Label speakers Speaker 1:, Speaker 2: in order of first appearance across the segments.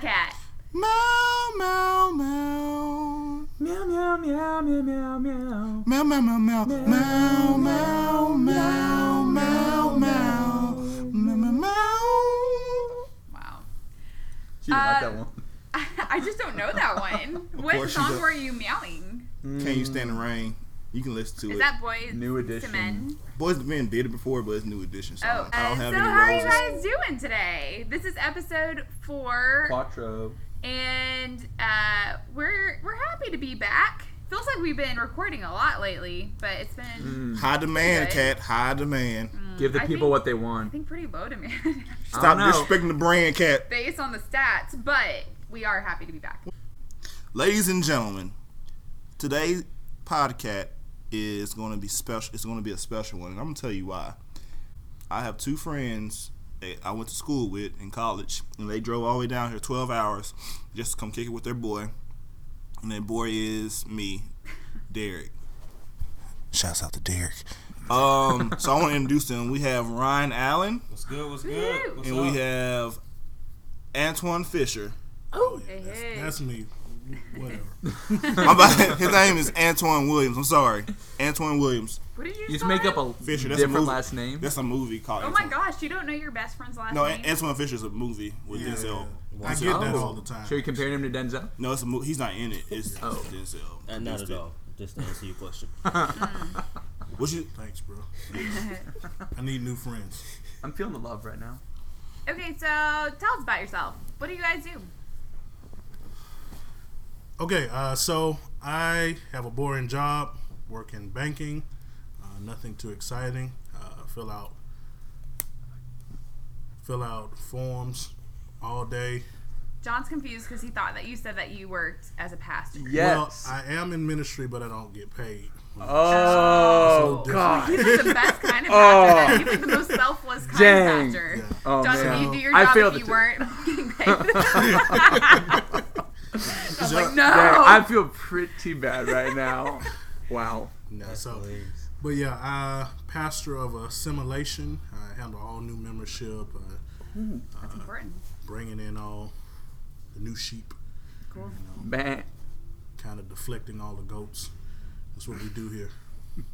Speaker 1: cat.
Speaker 2: Meow, meow, meow.
Speaker 3: Meow meow meow meow meow meow.
Speaker 2: Meow, meow, meow, meow. Meow, meow, meow, meow, meow. Meow, meow, meow.
Speaker 1: Wow.
Speaker 3: She didn't like
Speaker 1: Uh,
Speaker 3: that one.
Speaker 1: I just don't know that one. what
Speaker 2: course you
Speaker 1: song
Speaker 2: don't.
Speaker 1: were you meowing?
Speaker 2: Can you stand the rain? You can listen to
Speaker 1: Is
Speaker 2: it.
Speaker 1: that Boys
Speaker 3: New
Speaker 1: to
Speaker 3: edition.
Speaker 1: Men?
Speaker 2: Boyz II Men did it before, but it's new edition. So
Speaker 1: Oh,
Speaker 2: I
Speaker 1: uh,
Speaker 2: don't have
Speaker 1: so
Speaker 2: any
Speaker 1: how are you guys doing today? This is episode four,
Speaker 3: Quattro.
Speaker 1: and uh, we're we're happy to be back. Feels like we've been recording a lot lately, but it's been
Speaker 2: High demand,
Speaker 1: Good.
Speaker 2: cat. High demand.
Speaker 3: Give the
Speaker 1: Mm, I
Speaker 3: people
Speaker 1: think-
Speaker 3: what they want.
Speaker 1: I think pretty low demand
Speaker 2: Stop
Speaker 3: I don't
Speaker 2: disrespecting the brand, cat.
Speaker 1: based on the stats, but we are happy to be back.
Speaker 2: Ladies and gentlemen, today's podcast is going to be special. It's going to be a special one, and I'm going to tell you why. I have two friends that I went to school with in college, and they drove all the way down here 12 hours just to come kick it with their boy. And their boy is me, Derek. Shouts out to Derek. Um, so I want to introduce them. We have Ryan Allen,
Speaker 4: What's good? What's good? What's
Speaker 2: and
Speaker 4: up?
Speaker 2: we have Antoine Fisher.
Speaker 1: Oh,
Speaker 5: yeah, that's,
Speaker 1: hey.
Speaker 5: that's me. Whatever.
Speaker 2: About- his name is Antoine Williams. I'm sorry, Antoine Williams.
Speaker 1: what did you
Speaker 3: You just make
Speaker 1: that?
Speaker 3: up a
Speaker 2: Fisher, that's a
Speaker 3: different
Speaker 2: movie.
Speaker 3: last name.
Speaker 2: That's a movie called.
Speaker 1: Oh my
Speaker 2: Antoine.
Speaker 1: gosh, you don't know your best friend's last
Speaker 2: No,
Speaker 1: name?
Speaker 2: No, Antwone Fisher's a movie with
Speaker 5: Yeah,
Speaker 2: Denzel.
Speaker 5: I get that
Speaker 3: Oh.
Speaker 5: all the time.
Speaker 3: So you comparing him to Denzel?
Speaker 2: No, it's a movie. He's not in it. It's
Speaker 3: Oh.
Speaker 2: Denzel.
Speaker 4: Uh, not
Speaker 2: Produced
Speaker 4: at all. Just to answer your question.
Speaker 2: What you?
Speaker 5: Thanks, bro. I need new friends.
Speaker 3: I'm feeling the love right now.
Speaker 1: Okay, so tell us about yourself. What do you guys do?
Speaker 5: Okay, uh, so I have a boring job, work in banking, uh, nothing too exciting. Uh, fill out fill out forms all day.
Speaker 1: John's confused because he thought that you said that you worked as a pastor.
Speaker 3: Yes.
Speaker 5: Well, I am in ministry, but I don't get paid.
Speaker 3: oh
Speaker 5: So
Speaker 3: God.
Speaker 1: He's like the best kind of
Speaker 3: Oh.
Speaker 1: pastor. He's like the most selfless kind
Speaker 3: Dang.
Speaker 1: of pastor.
Speaker 5: Yeah.
Speaker 3: Oh
Speaker 1: John,
Speaker 3: man.
Speaker 1: you do your
Speaker 3: I
Speaker 1: job
Speaker 3: failed
Speaker 1: if you
Speaker 3: it.
Speaker 1: weren't getting paid? I was like, no.
Speaker 3: Dang, I feel pretty bad right now. Wow.
Speaker 5: Yeah, so, but yeah, I pastor of assimilation. I handle all new membership, uh,
Speaker 1: That's important.
Speaker 5: bringing in all the new sheep,
Speaker 1: Cool.
Speaker 3: Man.
Speaker 5: kind of deflecting all the goats. That's what we do here.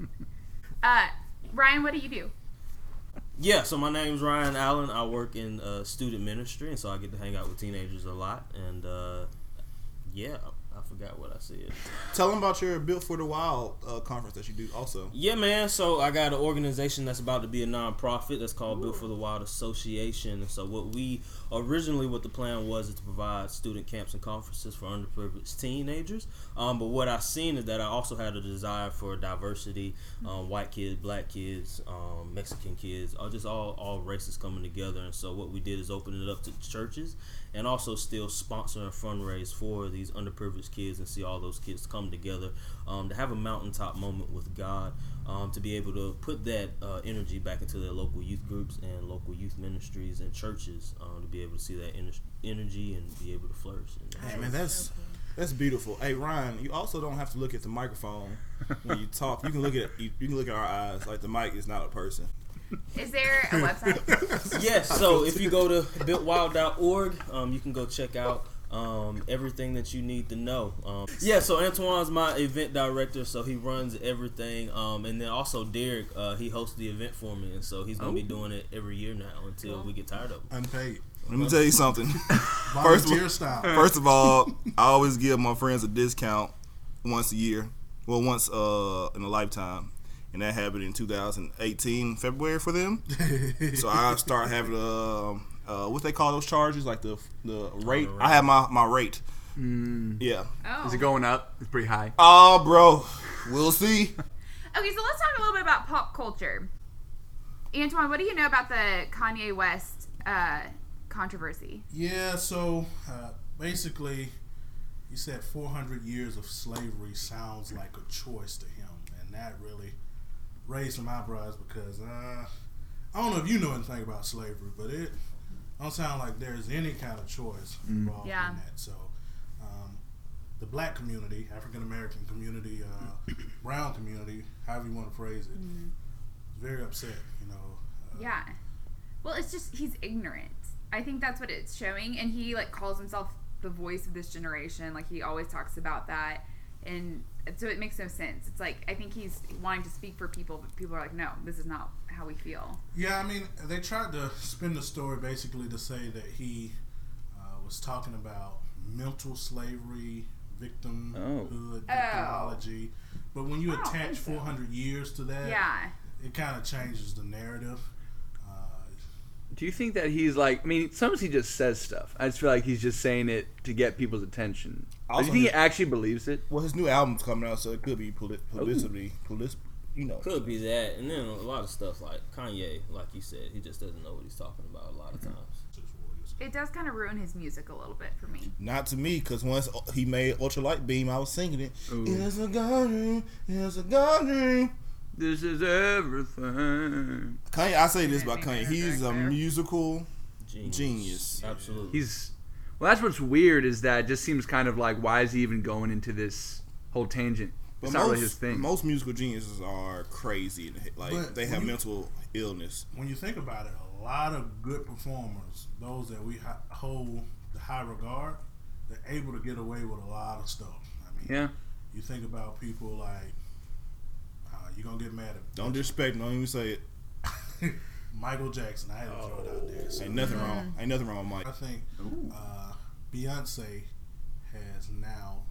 Speaker 1: Uh, Ryan, what do you do?
Speaker 4: Yeah, so my name's Ryan Allen. I work in uh, student ministry, and so I get to hang out with teenagers a lot. And uh, yeah, I forgot what I said.
Speaker 2: Tell them about your Built for the Wild uh, conference that you do. Also,
Speaker 4: Yeah, man. So I got an organization that's about to be a nonprofit that's called Built for the Wild Association. And so what we originally what the plan was is to provide student camps and conferences for underprivileged teenagers. Um, but what I've seen is that I also had a desire for diversity, um, white kids, black kids, um, Mexican kids, just all all races coming together. And so what we did is open it up to churches and also still sponsor and fundraise for these underprivileged kids and see all those kids come together um, to have a mountaintop moment with God, um, to be able to put that uh, energy back into their local youth groups and local youth ministries and churches um, to be able to see that ener- energy and be able to flourish.
Speaker 2: hey man, that's that's beautiful. Hey Ryan, you also don't have to look at the microphone when you talk. You can look at you, you can look at our eyes. Like the mic is not a person.
Speaker 1: Is there a website?
Speaker 4: Yes, so if you go to builtwild.org, um, you can go check out um, everything that you need to know. Um, yeah, so Antoine's my event director, so he runs everything. Um, and then also Derek, uh, he hosts the event for me, and so he's going to be doing it every year now until we get tired of it.
Speaker 5: Unpaid,
Speaker 2: Let me tell you something.
Speaker 5: volunteer style.
Speaker 2: First of all, I always give my friends a discount once a year. Well, once uh, in a lifetime. And that happened in 2018 February for them. so I start having uh, uh, what they call those charges, like the the rate. I have my my rate. Yeah.
Speaker 1: Oh.
Speaker 3: Is it going up? It's pretty high.
Speaker 2: Oh, bro, we'll see.
Speaker 1: Okay, so let's talk a little bit about pop culture. Antoine, what do you know about the Kanye West uh, controversy?
Speaker 5: Yeah, so uh, basically, he said 400 years of slavery sounds like a choice to him, and that really raised some eyebrows because uh, I don't know if you know anything about slavery, but it don't sound like there's any kind of choice involved
Speaker 1: Yeah.
Speaker 5: in that. So, um, the black community, African American community, uh, brown community, however you want to phrase it, is very upset. You know, uh,
Speaker 1: Yeah. Well, it's just he's ignorant. I think that's what it's showing. And he like calls himself the voice of this generation. Like he always talks about that. And so it makes no sense. It's like I think he's wanting to speak for people, but people are like, no, this is not how we feel.
Speaker 5: Yeah, I mean, they tried to spin the story basically to say that he uh, was talking about mental slavery, victimhood, victimology. But when you attach
Speaker 1: so.
Speaker 5: 400 years to that,
Speaker 1: Yeah.
Speaker 5: it kind of changes the narrative.
Speaker 3: Do you think that he's like? I mean, sometimes he just says stuff. I just feel like he's just saying it to get people's attention. But do you think he actually believes it?
Speaker 2: Well, his new album's coming out, so it could be poli- oh. publicity, polic- you know.
Speaker 4: Could be that, and then a lot of stuff like Kanye, like you said, he just doesn't know what he's talking about a lot of times.
Speaker 5: to the Warriors.
Speaker 1: It does kind of ruin his music a little bit for me.
Speaker 2: Not to me, because once he made Ultra Light Beam, I was singing it.
Speaker 3: Ooh.
Speaker 2: It's a god dream, it's a god dream.
Speaker 3: This is everything.
Speaker 2: Kanye, I say this about Kanye. He's a musical
Speaker 4: Genius.
Speaker 2: genius.
Speaker 4: Absolutely.
Speaker 3: He's well. That's what's weird is that it just seems kind of like why is he even going into this whole tangent?
Speaker 2: But
Speaker 3: It's
Speaker 2: most,
Speaker 3: not really his thing.
Speaker 2: most musical geniuses are crazy. Like
Speaker 5: But
Speaker 2: they have
Speaker 5: you-
Speaker 2: mental illness.
Speaker 5: When you think about it, a lot of good performers, those that we hold the high regard, they're able to get away with a lot of stuff. I mean,
Speaker 3: yeah.
Speaker 5: you think about people like, you're going to get mad at me.
Speaker 2: Don't disrespect. him, Don't even say it.
Speaker 5: Michael Jackson. I had to throw it out there. So,
Speaker 2: Ain't nothing wrong. Ain't nothing wrong with Mike.
Speaker 5: I think uh, Beyonce has now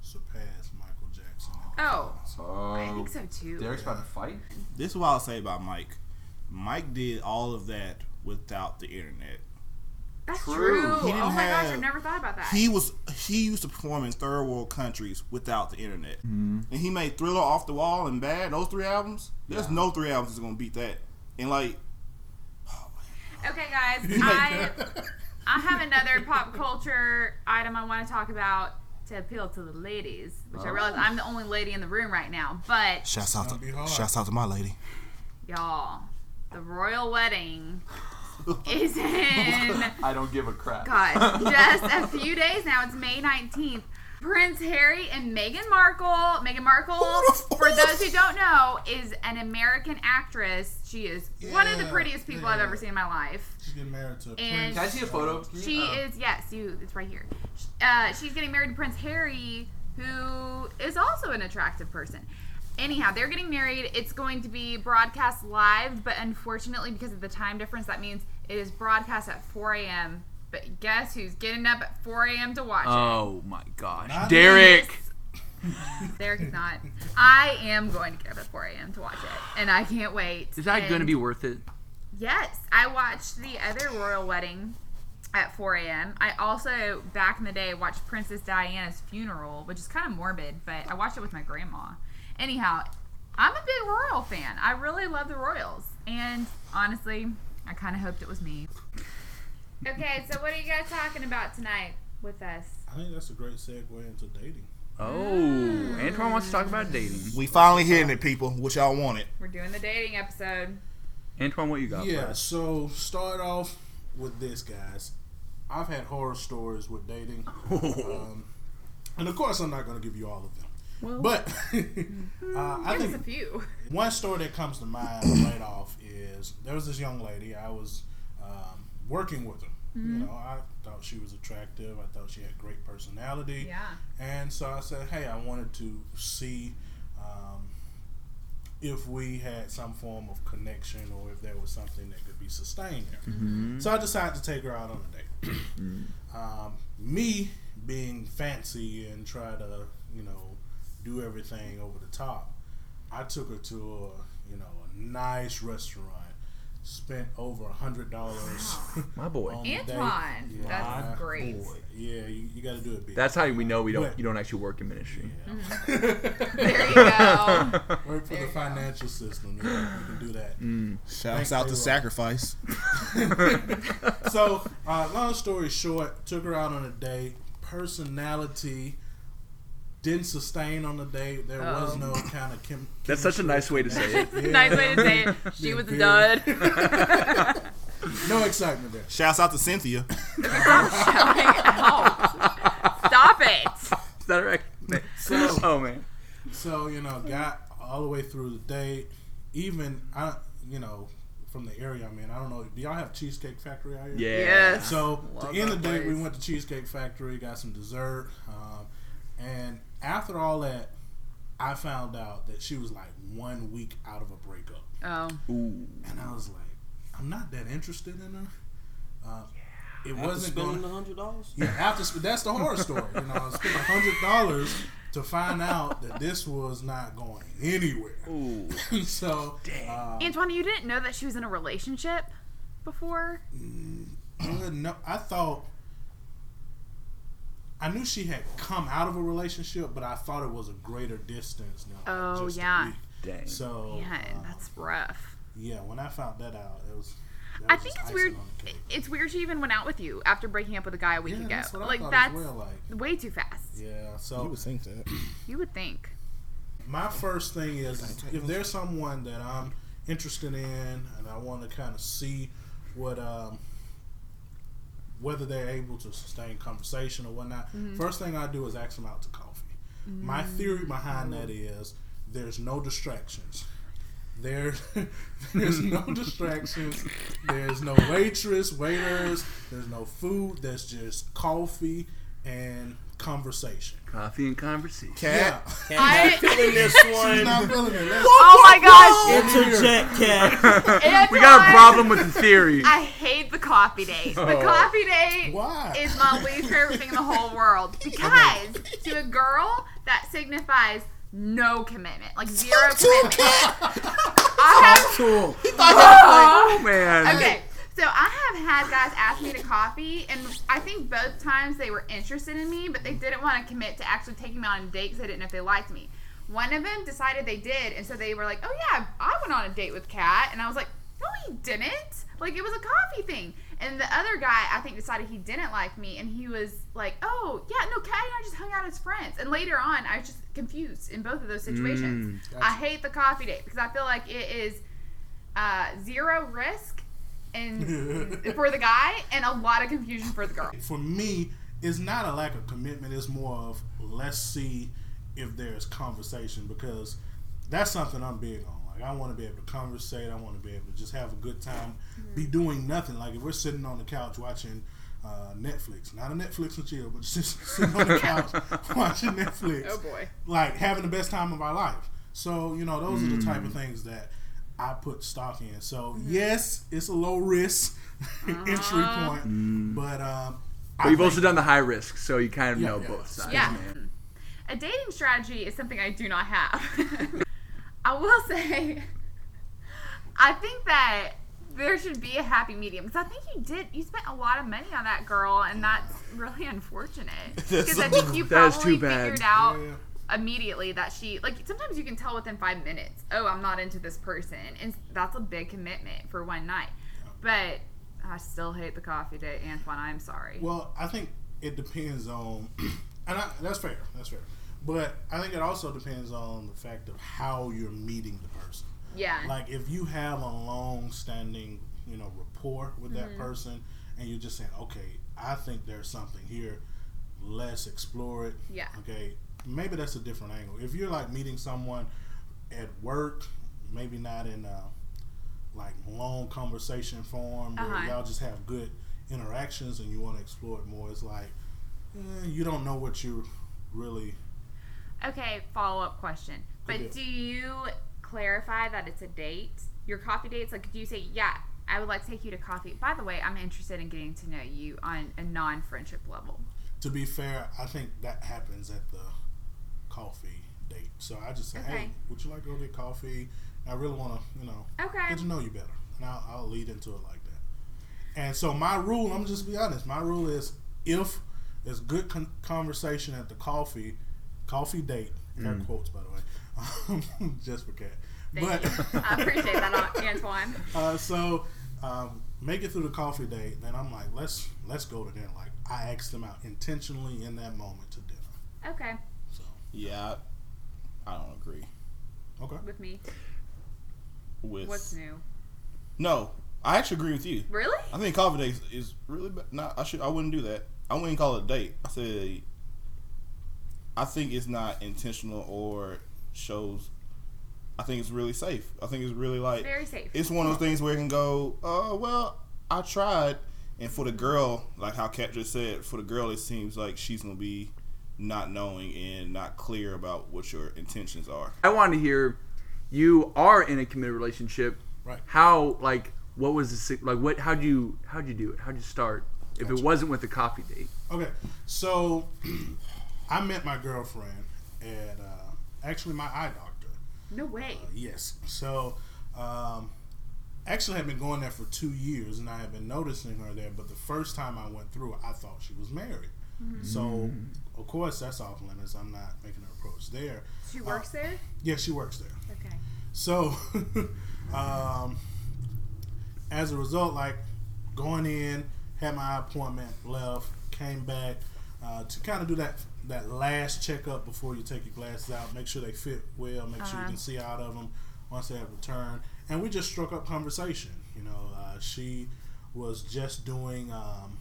Speaker 5: surpassed Michael Jackson. in
Speaker 1: Oh,
Speaker 5: performance.
Speaker 1: I think so too.
Speaker 6: Derek's about to fight.
Speaker 2: This is what I'll say about Mike. Mike did all of that without the internet.
Speaker 1: That's
Speaker 6: True.
Speaker 1: true.
Speaker 2: He didn't
Speaker 1: oh my gosh, I've never thought about that.
Speaker 2: He was he used to perform in third world countries without the internet,
Speaker 6: Mm-hmm.
Speaker 2: and he made Thriller, Off the Wall, and Bad. Those three albums. There's
Speaker 6: Yeah.
Speaker 2: no three albums that's gonna beat that. And like,
Speaker 1: okay, guys, I I have another pop culture item I want to talk about to appeal to the ladies, which I
Speaker 6: Oh.
Speaker 1: realize I'm the only lady in the room right now. But
Speaker 2: shouts out
Speaker 5: gonna be
Speaker 2: to shouts out to my lady.
Speaker 1: y'all, the royal wedding is in
Speaker 6: I don't give a crap.
Speaker 1: God, just a few days now. It's May 19th. Prince Harry and Meghan Markle. Meghan Markle, for those who don't know, is an American actress. She is one of the prettiest people I've ever seen in my life.
Speaker 5: She's getting married to a
Speaker 1: And-
Speaker 5: prince.
Speaker 6: Can I see a photo?
Speaker 1: She
Speaker 6: oh.
Speaker 1: is, yes, you. It's right here. Uh, she's getting married to Prince Harry, who is also an attractive person. Anyhow, they're getting married. It's going to be broadcast live, but unfortunately, because of the time difference, that means it is broadcast at 4 a.m. But guess who's getting up at 4 a.m. to watch it?
Speaker 3: Oh my gosh,
Speaker 5: Not
Speaker 3: Derek.
Speaker 1: it? Derek is not. I am going to get up at 4 a.m. to watch it, and I can't wait.
Speaker 3: Is that going to be worth it?
Speaker 1: Yes, I watched the other royal wedding at 4 a.m. I also, back in the day, watched Princess Diana's funeral, which is kind of morbid, but I watched it with my grandma. Anyhow, I'm a big royal fan. I really love the royals, and honestly, I kind of hoped it was me. Okay, so what are you guys talking about tonight with us?
Speaker 5: I think that's a great segue into dating.
Speaker 3: Oh, Antoine wants to talk about dating.
Speaker 2: We finally hitting it, people. What y'all wanted?
Speaker 1: We're doing the dating episode.
Speaker 3: Antoine, what you got?
Speaker 5: Yeah,
Speaker 3: for us?
Speaker 5: so start off with this, guys. I've had horror stories with dating. Um, and of course, I'm not going to give you all of them. But uh, I think
Speaker 1: a few.
Speaker 5: one story that comes to mind right off is there was this young lady. I was um, working with her.
Speaker 1: Mm-hmm.
Speaker 5: You know, I thought she was attractive. I thought she had great personality.
Speaker 1: Yeah.
Speaker 5: And so I said, hey, I wanted to see um, if we had some form of connection or if there was something that could be sustained there. So I decided to take her out on a date. um, me being fancy and try to, you know, do everything over the top, I took her to a, you know, a nice restaurant. Spent over a hundred dollars.
Speaker 3: My boy.
Speaker 5: on the date.
Speaker 1: Antoine,
Speaker 5: Yeah.
Speaker 1: that's great.
Speaker 5: Yeah, you, you got to do it big.
Speaker 3: That's how we know we don't.
Speaker 5: But-
Speaker 3: You don't actually work in ministry.
Speaker 1: There you go.
Speaker 5: Work for
Speaker 1: There
Speaker 5: the
Speaker 1: you go.
Speaker 5: financial system. You, know, you can do that.
Speaker 3: Mm.
Speaker 2: Shouts
Speaker 5: Thank
Speaker 2: out to Sacrifice.
Speaker 5: So, uh, long story short, took her out on a date. Personality didn't sustain on the date. There was
Speaker 1: Uh-oh.
Speaker 5: no kind of chem-
Speaker 3: That's such a nice way to say it.
Speaker 5: Yeah.
Speaker 1: nice way to say it. She
Speaker 5: Yeah,
Speaker 1: was a dud.
Speaker 5: No excitement there.
Speaker 2: Shouts out to Cynthia.
Speaker 1: Oh, stop it.
Speaker 3: Is that right?
Speaker 5: So-
Speaker 3: oh man.
Speaker 5: So you know, got all the way through the date. Even I, you know, from the area I'm in. I don't know. Do y'all have Cheesecake Factory out here?
Speaker 3: Yeah.
Speaker 1: Yes.
Speaker 5: So
Speaker 1: Love
Speaker 5: to end of the
Speaker 1: that
Speaker 5: day, we went to Cheesecake Factory, got some dessert, um, and after all that, I found out that she was like one week out of a breakup,
Speaker 1: Oh.
Speaker 3: Ooh.
Speaker 5: and I was like, I'm not that interested in her. Uh, it
Speaker 4: After
Speaker 5: wasn't
Speaker 4: spending
Speaker 5: going.
Speaker 4: the hundred dollars.
Speaker 5: Yeah, after that's the horror story. You know, I spent a hundred dollars to find out that this was not going anywhere.
Speaker 3: Ooh.
Speaker 5: so, uh,
Speaker 1: Antoine, you didn't know that she was in a relationship before?
Speaker 5: Uh, no, I thought I knew she had come out of a relationship, but I thought it was a greater distance than like,
Speaker 1: Oh,
Speaker 5: just a
Speaker 1: yeah.
Speaker 5: week.
Speaker 3: Dang.
Speaker 5: So
Speaker 1: Man,
Speaker 5: uh,
Speaker 1: that's rough.
Speaker 5: yeah. When I found that out, it was.
Speaker 1: I
Speaker 5: was
Speaker 1: think it's weird.
Speaker 5: on the cake.
Speaker 1: It's weird she even went out with you after breaking up with a guy a week
Speaker 5: Yeah,
Speaker 1: ago.
Speaker 5: that's what I
Speaker 1: like that's
Speaker 5: as well. Like,
Speaker 1: way too fast.
Speaker 5: yeah. So
Speaker 2: You would think that.
Speaker 1: You would think.
Speaker 5: my first thing is if there's someone that I'm interested in and I want to kind of see what um, whether they're able to sustain conversation or whatnot. Mm-hmm. First thing I do is ask them out to coffee. My mm-hmm. theory behind that is there's no distractions. There, there's no distractions. There's no waitress, waiters. There's no food. There's just coffee and conversation.
Speaker 3: Coffee and conversation.
Speaker 2: Cat.
Speaker 1: I-
Speaker 4: feeling this one.
Speaker 5: She's
Speaker 4: one.
Speaker 5: not feeling it. Let's-
Speaker 1: Oh my gosh!
Speaker 4: Interject, cat.
Speaker 3: We got a problem with the theory.
Speaker 1: I hate the coffee date. The
Speaker 3: Oh.
Speaker 1: coffee date
Speaker 5: Why?
Speaker 1: is my least favorite thing in the whole world because to a girl that signifies no commitment, like zero commitment. I have
Speaker 3: Tool. Oh man.
Speaker 1: Okay, so I have had guys ask me to coffee, and I think both times they were interested in me, but they didn't want to commit to actually taking me on a date because they didn't know if they liked me. One of them decided they did, and so they were like, "Oh yeah, I went on a date with Kat," and I was like, "No, he didn't. Like it was a coffee thing." And the other guy, I think, decided he didn't like me, and he was like, "Oh yeah, no, Kat and I just hung out as friends." And later on, I was just confused in both of those situations. I hate the coffee date because I feel like it is uh, zero risk and for the guy and a lot of confusion for the girl.
Speaker 5: for me, it's not a lack of commitment. It's more of let's see if there's conversation because that's something I'm big on. Like I want to be able to conversate. I want to be able to just have a good time, be doing nothing. Like if we're sitting on the couch watching uh, Netflix, not a Netflix and chill, but just sitting on the couch watching Netflix.
Speaker 1: Oh boy.
Speaker 5: like having the best time of our life. So you know, those are the type of things that I put stock in. So mm-hmm. yes, it's a low risk entry uh-huh. point, mm. but um,
Speaker 3: But you've also done the high risk, so you kind of
Speaker 5: Yeah,
Speaker 3: know
Speaker 5: yeah.
Speaker 3: both sides.
Speaker 1: Yeah.
Speaker 3: Man.
Speaker 1: A dating strategy is something I do not have. I will say, I think that there should be a happy medium because I think you did. You spent a lot of money on that girl, and that's really unfortunate. Because I think you
Speaker 3: That is
Speaker 1: probably
Speaker 3: too bad.
Speaker 1: figured out
Speaker 5: Yeah.
Speaker 1: Immediately that she like sometimes you can tell within five minutes oh i'm not into this person and that's a big commitment for one night but i still hate the coffee date antoine i'm sorry
Speaker 5: Well, I think it depends on, and I, that's fair. That's fair. But I think it also depends on the fact of how you're meeting the person.
Speaker 1: yeah
Speaker 5: Like if you have a long-standing, you know, rapport with that mm-hmm. person, and you're just saying, okay, I think there's something here. Let's explore it.
Speaker 1: Yeah.
Speaker 5: Okay. Maybe that's a different angle. If you're like meeting someone at work, maybe not in a like long conversation form where
Speaker 1: Uh-huh.
Speaker 5: y'all just have good interactions and you want to explore it more. It's like eh, you don't know what you're really.
Speaker 1: okay follow-up question but
Speaker 5: Okay.
Speaker 1: do you clarify that it's a date your coffee dates like do you say yeah i would like to take you to coffee by the way i'm interested in getting to know you on a non-friendship level
Speaker 5: To be fair, I think that happens at the coffee date. So I just say, hey, would you like to go get coffee? I really want to, you know,
Speaker 1: okay
Speaker 5: get to know you better, and I'll, I'll lead into it like that. And so my rule, I'm just be honest. My rule is if there's good con- conversation at the coffee coffee date, air quotes by the way, um, just for cat.
Speaker 1: Thank
Speaker 5: but
Speaker 1: you. i appreciate that antoine
Speaker 5: uh, so um, make it through the coffee date, then I'm like, let's let's go to dinner. Like I asked them out intentionally in that moment to dinner.
Speaker 1: okay
Speaker 5: So
Speaker 2: Yeah, I, I don't agree
Speaker 5: okay.
Speaker 1: with me
Speaker 2: with.
Speaker 1: what's new
Speaker 2: No, I actually agree with you.
Speaker 1: really
Speaker 2: I think coffee date is really ba- not. I should. I wouldn't do that. I wouldn't call it a date. I say. I think it's not intentional or shows I think it's really safe. I think it's really like
Speaker 1: Very safe.
Speaker 2: it's one of those things where it can go, oh well, I tried. And for the girl, like how Kat just said, for the girl, it seems like she's gonna be not knowing and not clear about what your intentions are.
Speaker 3: I want to hear you are in a committed relationship.
Speaker 5: Right.
Speaker 3: How like what was the si- like what how'd you how'd you do it? How'd you start? If it wasn't with the coffee date.
Speaker 5: Okay, so I met my girlfriend at uh, actually my eye doctor.
Speaker 1: No way.
Speaker 5: Yes. So, um, actually, I had been going there for two years, and I had been noticing her there. But the first time I went through, I thought she was married. So, of course, that's off limits. I'm not making an approach there.
Speaker 1: She works there.
Speaker 5: Yeah, she works there.
Speaker 1: Okay.
Speaker 5: So, um, as a result, like going in, had my appointment, left, came back uh, to kind of do that that last checkup before you take your glasses out, make sure they fit well, make sure you
Speaker 1: Uh-huh.
Speaker 5: can see out of them once they have returned, and we just struck up conversation. You know, uh, she was just doing. Um,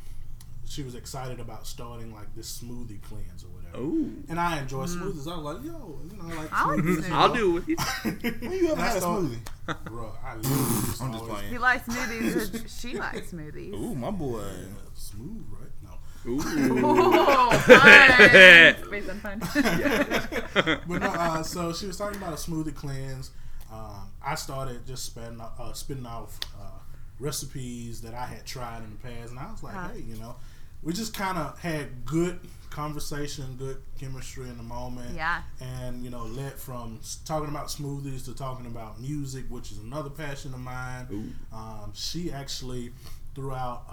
Speaker 5: she was excited about starting like this smoothie cleanse or whatever.
Speaker 3: Oh.
Speaker 5: And I enjoy smoothies. I was like, yo, you know, I like
Speaker 1: I like
Speaker 5: smoothies.
Speaker 1: smoothies.
Speaker 3: I'll do it you.
Speaker 2: When you ever had a smoothie?
Speaker 5: Bro, I literally just
Speaker 2: I'm just
Speaker 5: always-
Speaker 1: He likes smoothies. she likes smoothies.
Speaker 2: Ooh, my boy.
Speaker 5: Smooth, right? No.
Speaker 3: Ooh.
Speaker 1: Oh, fun. Based on fun.
Speaker 5: But no, uh, so she was talking about a smoothie cleanse. Um, I started just spitting, uh, spitting off uh, recipes that I had tried in the past, and I was like,
Speaker 1: Uh-huh.
Speaker 5: hey, you know, we just kind of had good conversation, good chemistry in the moment.
Speaker 1: Yeah.
Speaker 5: And, you know, led from talking about smoothies to talking about music, which is another passion of mine. Um, she actually threw out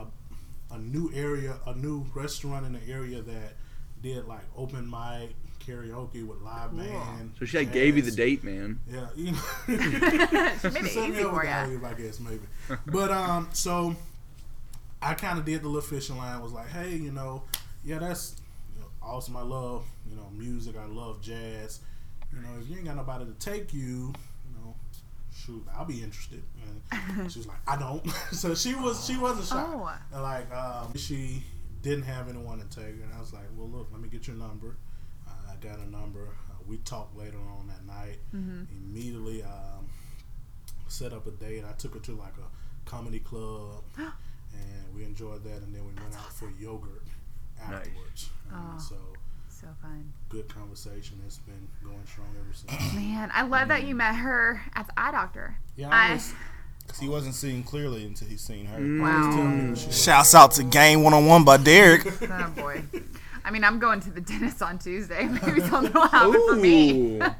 Speaker 5: a, a new area, a new restaurant in the area that did like open mic karaoke with live band.
Speaker 3: So she like gave you the date, man.
Speaker 5: Yeah, you know.
Speaker 1: She made
Speaker 5: Send me
Speaker 1: easy
Speaker 5: over
Speaker 1: for
Speaker 5: to
Speaker 1: ya.
Speaker 5: Olive, I guess maybe. But um, so I kind of did the little fishing line. Was like, hey, you know, yeah, that's you know, awesome. I love you know music. I love jazz. You know, if you ain't got nobody to take you, you know, shoot, I'll be interested. And she was like, I don't. so she was she wasn't shy.
Speaker 1: Oh.
Speaker 5: And, like um, she didn't have anyone to take her, and I was like, well, look, let me get your number. Uh, I got a number. Uh, we talked later on that night. Immediately um, set up a date. I took her to like a comedy club, and we enjoyed that. And then we went out for yogurt afterwards. And
Speaker 1: Oh.
Speaker 5: Um, so
Speaker 1: So fun.
Speaker 5: good conversation. It's been going strong ever since.
Speaker 1: Oh, man, I love that you met her at the eye doctor.
Speaker 5: Yeah,
Speaker 1: I-
Speaker 5: I was,
Speaker 2: 'Cause he wasn't seeing clearly until he seen her.
Speaker 1: Wow.
Speaker 5: telling me that she was-
Speaker 2: Shouts out to Game One on One by Derek.
Speaker 1: Oh boy. I mean, I'm going to the dentist on Tuesday. Maybe something will happen for me.
Speaker 2: I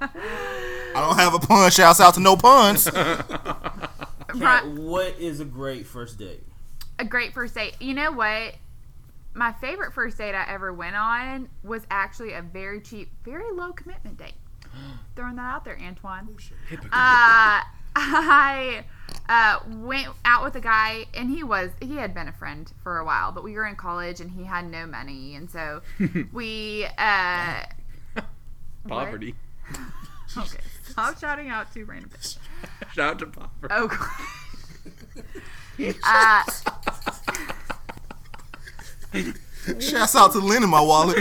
Speaker 2: don't have a pun. Shouts out to no puns.
Speaker 4: Kat, what is a great first date?
Speaker 1: A great first date. You know what? My favorite first date I ever went on was actually a very cheap, very low commitment date. Throwing that out there, Antoine. Uh, I uh, went out with a guy, and he was he had been a friend for a while, but we were in college, and he had no money, and so we uh.
Speaker 3: Poverty.
Speaker 1: Okay, stop shouting out to random. bitches.
Speaker 3: Shout out to Popper.
Speaker 1: Oh. Uh,
Speaker 2: Shouts out to Lynn in my wallet.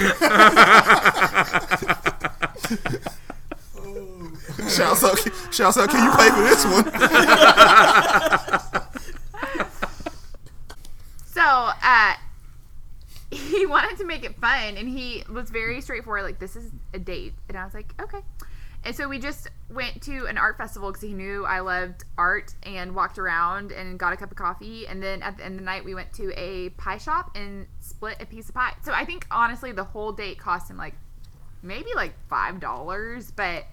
Speaker 2: shouts out, shouts out. Can you pay for this one?
Speaker 1: So, uh, he wanted to make it fun, and he was very straightforward. Like, this is a date, and I was like, okay. And so we just went to an art festival because he knew I loved art, and walked around and got a cup of coffee. And then at the end of the night, we went to a pie shop and split a piece of pie. So I think honestly, the whole date cost him like maybe like five dollars, but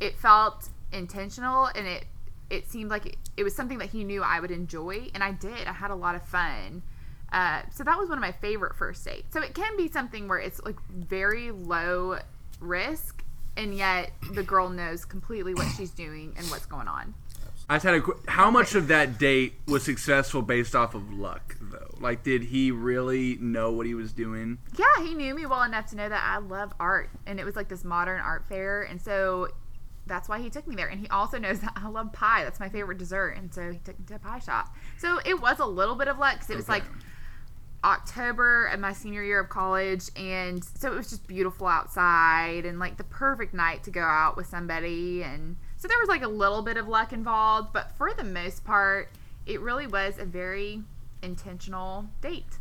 Speaker 1: it felt intentional and it it seemed like it, it was something that he knew I would enjoy, and I did. I had a lot of fun. Uh, so that was one of my favorite first dates. So it can be something where it's like very low risk, and yet the girl knows completely what she's doing and what's going on.
Speaker 3: I just had a. qu- How much of that date was successful based off of luck, though? Like, did he really know what he was doing?
Speaker 1: Yeah, he knew me well enough to know that I love art, and it was like this modern art fair, and so that's why he took me there. And he also knows that I love pie; that's my favorite dessert, and so he took me to a pie shop. So it was a little bit of luck because it was
Speaker 3: Okay.
Speaker 1: like October of my senior year of college, and so it was just beautiful outside, and like the perfect night to go out with somebody, and So there was like a little bit of luck involved, but for the most part, it really was a very intentional date.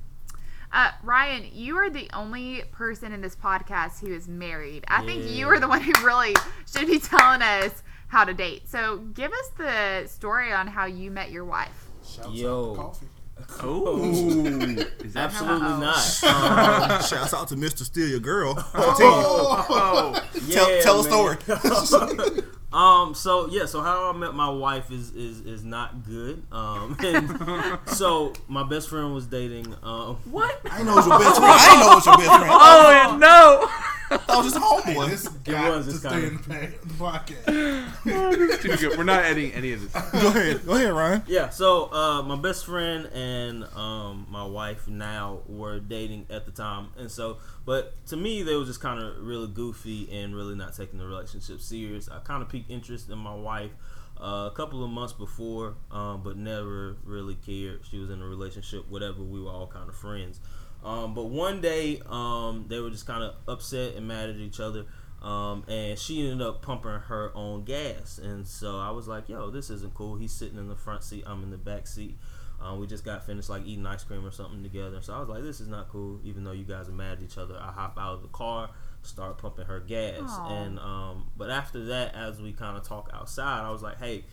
Speaker 1: Uh, Ryan, you are the only person in this podcast who is married. I think you are the one who really should be telling us how to date. So give us the story on how you met your wife.
Speaker 5: Shouts
Speaker 4: Yo.
Speaker 5: Out to coffee.
Speaker 3: Oh, is
Speaker 4: Absolutely not. Um,
Speaker 2: Shouts out to Mr. Steal Your Girl.
Speaker 3: Oh,
Speaker 2: tell,
Speaker 4: yeah,
Speaker 2: tell a story.
Speaker 4: Um. So yeah. So how I met my wife is is is not good. Um. So my best friend was dating. Um.
Speaker 1: What?
Speaker 2: I ain't know it was your best friend. I know it was your best friend.
Speaker 3: oh no!
Speaker 2: I was just a homeboy.
Speaker 5: This got
Speaker 4: was,
Speaker 5: just
Speaker 4: it's
Speaker 5: stay
Speaker 4: kinda-
Speaker 5: in the back of the podcast.
Speaker 3: This is too good. We're not editing any of this.
Speaker 2: Go ahead. Go ahead, Ryan.
Speaker 4: Yeah. So uh, my best friend and um my wife now were dating at the time, and so but to me they were just kind of really goofy and really not taking the relationship serious. I kind of piqued interest in my wife. Uh, a couple of months before, um, but never really cared. She was in a relationship, whatever. We were all kind of friends. Um, but one day, um, they were just kind of upset and mad at each other. Um, and she ended up pumping her own gas. And so I was like, yo, this isn't cool. He's sitting in the front seat, I'm in the back seat. Um, we just got finished like eating ice cream or something together. So I was like, this is not cool, even though you guys are mad at each other. I hop out of the car, start pumping her gas.
Speaker 1: Aw.
Speaker 4: And um, but after that, as we kind of talk outside, I was like, hey,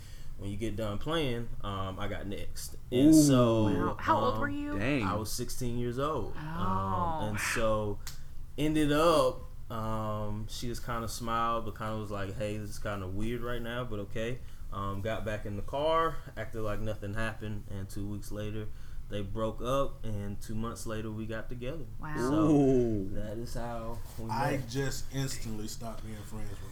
Speaker 4: when you get done playing, um, I got next. And so
Speaker 1: Wow. How old
Speaker 4: um,
Speaker 1: were you?
Speaker 3: Dang.
Speaker 4: I was 16 years old.
Speaker 1: Oh.
Speaker 4: Um, and so ended up, um, she just kind of smiled, but kind of was like, hey, this is kind of weird right now, but okay. Um, got back in the car, acted like nothing happened, and two weeks later, they broke up, and two months later, we got together.
Speaker 1: Wow.
Speaker 4: So
Speaker 3: Ooh.
Speaker 4: that is how we
Speaker 5: I
Speaker 4: met.
Speaker 5: just instantly stopped being friends with Ryan.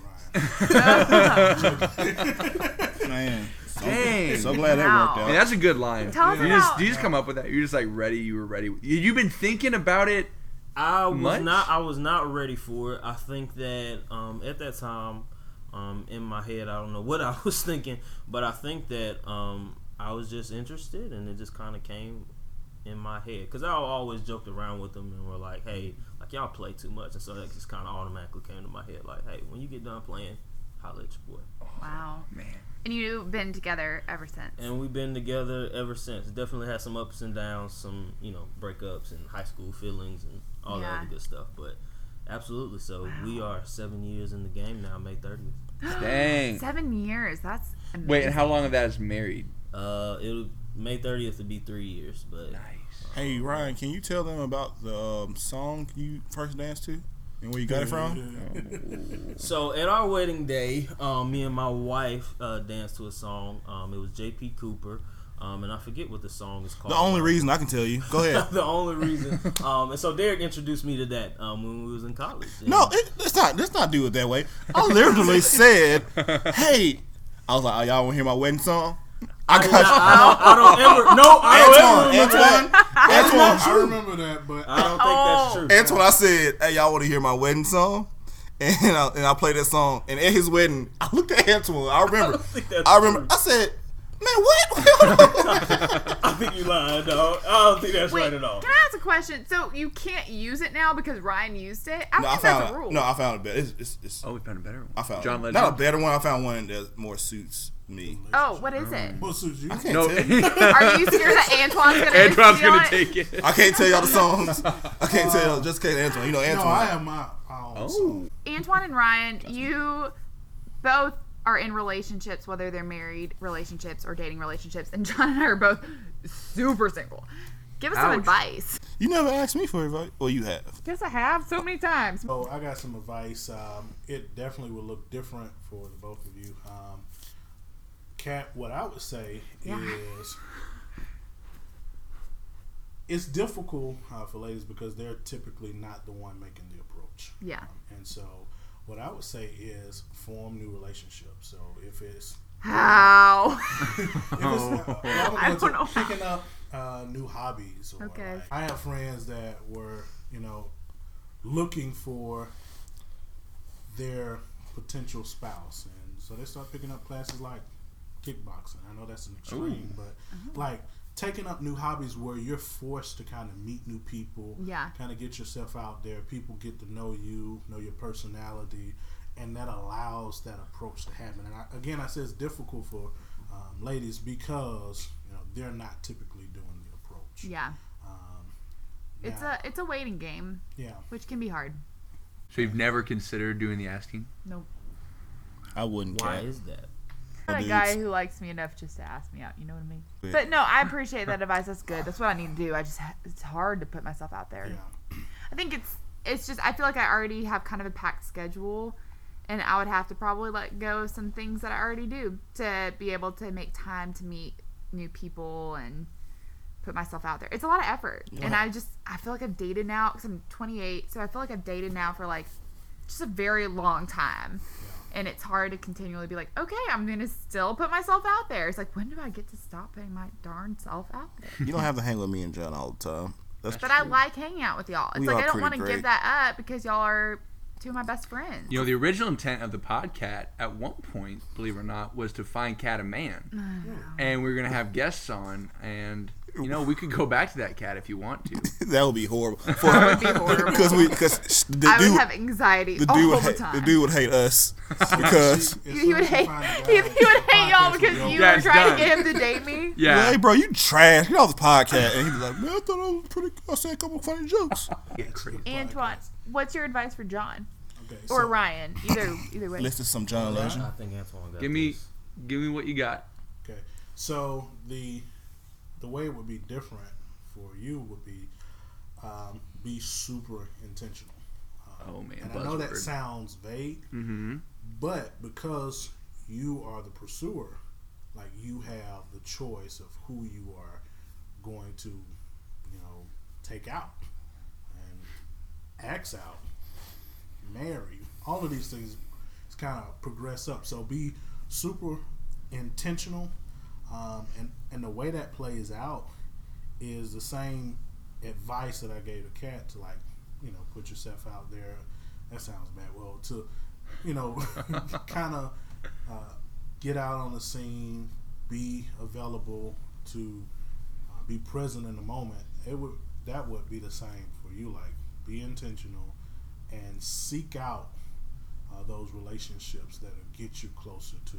Speaker 2: Man. So,
Speaker 3: Dang.
Speaker 2: so glad that
Speaker 1: Wow.
Speaker 2: worked
Speaker 3: Man,
Speaker 2: out.
Speaker 3: that's a good line.
Speaker 1: Tell us
Speaker 3: you just you just come up with that. You're just like ready. You were ready. You, you've been thinking about it.
Speaker 4: I was
Speaker 3: Much?
Speaker 4: not. I was not ready for it. I think that um, at that time, um, in my head, I don't know what I was thinking, but I think that um, I was just interested, and it just kind of came in my head because I always joked around with them and were like, "Hey, like y'all play too much," and so that just kind of automatically came to my head, like, "Hey, when you get done playing, holla at your boy."
Speaker 1: Wow.
Speaker 3: Man.
Speaker 1: And you've been together ever since.
Speaker 4: And we've been together ever since. Definitely had some ups and downs, some you know breakups and high school feelings and all
Speaker 1: Yeah.
Speaker 4: that other good stuff. But absolutely, so we are seven years in the game now. May thirtieth.
Speaker 3: Dang.
Speaker 1: Seven years. That's amazing.
Speaker 3: Wait, and how long of that is married?
Speaker 4: Uh, it'll May thirtieth would be three years. But
Speaker 3: Nice.
Speaker 2: Hey, Ryan, can you tell them about the um, song you first danced to and where you got it from?
Speaker 4: so at our wedding day, um, me and my wife uh, danced to a song. Um, it was J.P. Cooper. Um, and I forget what the song is called.
Speaker 2: The only reason I can tell you. Go ahead.
Speaker 4: the only reason. Um, and so Derek introduced me to that um, when we was in college.
Speaker 2: No, it, let's not. Let's not do it that way. I literally said, "Hey," I was like, oh, "Y'all want to hear my wedding song?" I
Speaker 4: I,
Speaker 2: got
Speaker 4: I, don't, I don't ever. No, I don't ever remember that.
Speaker 2: Antoine, Antoine,
Speaker 5: I remember that, but
Speaker 4: I don't think that's oh. true.
Speaker 2: Antoine. I said, "Hey, y'all want to hear my wedding song?" And I, and I played that song. And at his wedding, I looked at Antoine. I remember.
Speaker 4: don't think that's
Speaker 2: I remember.
Speaker 4: true.
Speaker 2: I said, "Man, what?"
Speaker 4: I think you lying, dog. I don't think that's
Speaker 1: Wait,
Speaker 4: right at all.
Speaker 1: can I ask a question? So you can't use it now because Ryan used it? I
Speaker 2: no, I
Speaker 1: think that's a
Speaker 2: found.
Speaker 1: rule.
Speaker 2: No, I found a better. It's, it's, it's,
Speaker 3: Oh, we found a better one.
Speaker 2: I found
Speaker 3: John Legend.
Speaker 2: not a better one. I found one that more suits me.
Speaker 1: oh, what is it?
Speaker 5: what suits you?
Speaker 2: I can't
Speaker 3: No,
Speaker 2: tell you.
Speaker 1: Are you scared that Antoine's gonna
Speaker 3: Antoine's gonna
Speaker 1: it?
Speaker 3: take it.
Speaker 2: I can't tell y'all the songs. I can't tell y'all just in case Antoine. You know Antoine.
Speaker 5: No, I have my, my own
Speaker 3: Oh.
Speaker 5: song.
Speaker 1: Antoine and Ryan, you both are in relationships, whether they're married relationships or dating relationships, and John and I are both super single. Give us some advice.
Speaker 2: You never asked me for advice. Well, you have.
Speaker 1: Yes, I have so many times.
Speaker 5: Oh, I got some advice. Um, it definitely will look different for the both of you. Um, Kat, what I would say
Speaker 1: Yeah.
Speaker 5: is it's difficult uh, for ladies because they're typically not the one making the approach.
Speaker 1: Yeah.
Speaker 5: Um, and so what I would say is form new relationships. So if it's
Speaker 1: How?
Speaker 5: if it's, uh,
Speaker 1: I don't know
Speaker 5: picking up uh, new hobbies. Or
Speaker 1: Okay.
Speaker 5: like- I have friends that were, you know, looking for their potential spouse, and so they start picking up classes like kickboxing. I know that's an extreme, but like taking up new hobbies where you're forced to kind of meet new people,
Speaker 1: Yeah.
Speaker 5: kind of get yourself out there. People get to know you, know your personality, and that allows that approach to happen. And I, again, I say it's difficult for um, ladies because you know they're not typically doing the approach.
Speaker 1: Yeah.
Speaker 5: Um,
Speaker 1: It's a it's a waiting game,
Speaker 5: yeah.
Speaker 1: which can be hard.
Speaker 3: So you've never considered doing the asking?
Speaker 1: Nope.
Speaker 2: I wouldn't
Speaker 4: Why
Speaker 2: care.
Speaker 4: is that?
Speaker 1: Not a guy who likes me enough just to ask me out. You know what I mean?
Speaker 2: Yeah.
Speaker 1: But no, I appreciate that advice. That's good. That's what I need to do. I just it's hard to put myself out there.
Speaker 5: Yeah.
Speaker 1: I think it's it's just I feel like I already have kind of a packed schedule, and I would have to probably let go of some things that I already do to be able to make time to meet new people and put myself out there. It's a lot of effort, and I just I feel like I've dated now because I'm 28, so I feel like I've dated now for like just a very long time. And it's hard to continually be like, okay, I'm gonna still put myself out there. It's like, when do I get to stop putting my darn self out there?
Speaker 2: You don't have to hang with me and John all the time. That's
Speaker 1: But I like hanging out with y'all. It's
Speaker 2: We
Speaker 1: like I don't want to give that up because y'all are two of my best friends.
Speaker 3: You know, the original intent of the podcast at one point, believe it or not, was to find Cat a man. And we are going to have guests on. And, you know, we could go back to that cat if you want to.
Speaker 2: that would be horrible. For,
Speaker 1: That would be horrible.
Speaker 2: because we because the
Speaker 1: I would have anxiety
Speaker 2: the
Speaker 1: all
Speaker 2: dude would
Speaker 1: the
Speaker 2: hate,
Speaker 1: time.
Speaker 2: the dude would hate us because
Speaker 5: As
Speaker 1: he would hate he, he would hate y'all because you
Speaker 5: your-
Speaker 3: Yeah,
Speaker 1: were trying
Speaker 3: done.
Speaker 1: to get him to date me.
Speaker 3: Yeah.
Speaker 2: hey bro you trash get off the podcast and he'd be like man I thought I was pretty I said a couple funny jokes yeah, crazy.
Speaker 1: Antoine, what's your advice for John
Speaker 5: Okay,
Speaker 1: or Ryan? Either either way.
Speaker 2: listen to some John Legend
Speaker 4: I think Antoine got
Speaker 3: Give me,
Speaker 4: this.
Speaker 3: give me what you got.
Speaker 5: Okay, so the the way it would be different for you would be um, be super intentional. Um,
Speaker 3: Oh, man,
Speaker 5: and I know that sounds vague,
Speaker 3: Mm-hmm.
Speaker 5: but because you are the pursuer, like you have the choice of who you are going to, you know, take out and axe out, marry. All of these things kind of progress up. So be super intentional, um, and and the way that plays out is the same advice that I gave the cat to like, you know, put yourself out there. That sounds bad. Well, to you know, kind of uh, get out on the scene, be available to uh, be present in the moment. It would that would be the same for you. Like, be intentional and seek out uh, those relationships that get you closer to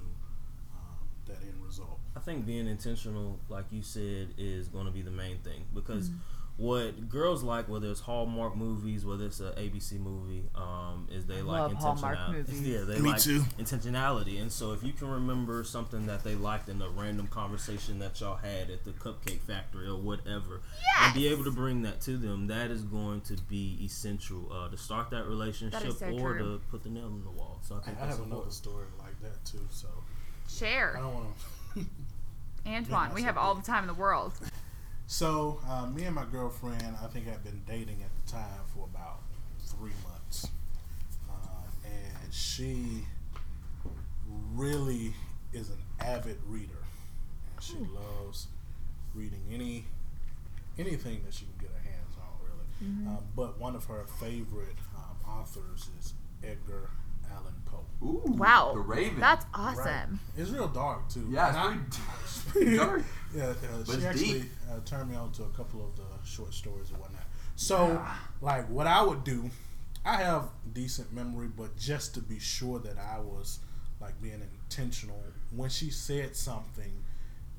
Speaker 5: that end result.
Speaker 4: I think being intentional, like you said, is going to be the main thing because
Speaker 1: Mm-hmm.
Speaker 4: what girls like, whether it's Hallmark movies, whether it's a ABC movie, um, is they like intentionality. Yeah, they
Speaker 2: Me
Speaker 4: like
Speaker 2: too.
Speaker 4: intentionality. And so if you can remember something that they liked in a random conversation that y'all had at the Cupcake Factory or whatever, and be able to bring that to them, that is going to be essential uh, to start that relationship
Speaker 1: so
Speaker 4: or
Speaker 1: true.
Speaker 4: to put the nail in the wall. So I
Speaker 5: I
Speaker 4: think
Speaker 5: have
Speaker 4: that's
Speaker 5: another
Speaker 4: important.
Speaker 5: story like that too. So I
Speaker 1: Share,
Speaker 5: don't want to.
Speaker 1: Antoine. We have all the time in the world.
Speaker 5: So, uh, me and my girlfriend, I think I've been dating at the time for about three months. Um, and she really is an avid reader. And she loves reading any anything that she can get her hands on, really. Um, but one of her favorite um, authors is Edgar Allan Poe.
Speaker 6: Ooh,
Speaker 1: Wow,
Speaker 6: The Raven.
Speaker 1: That's awesome.
Speaker 5: Right. It's real dark, too.
Speaker 6: yeah,
Speaker 5: And I-
Speaker 6: it's pretty dark.
Speaker 5: yeah, uh,
Speaker 6: But
Speaker 5: she
Speaker 6: it's
Speaker 5: actually
Speaker 6: deep.
Speaker 5: uh, turned me on to a couple of the short stories and whatnot. So, like, what I would do, I have decent memory, but just to be sure that I was like being intentional, when she said something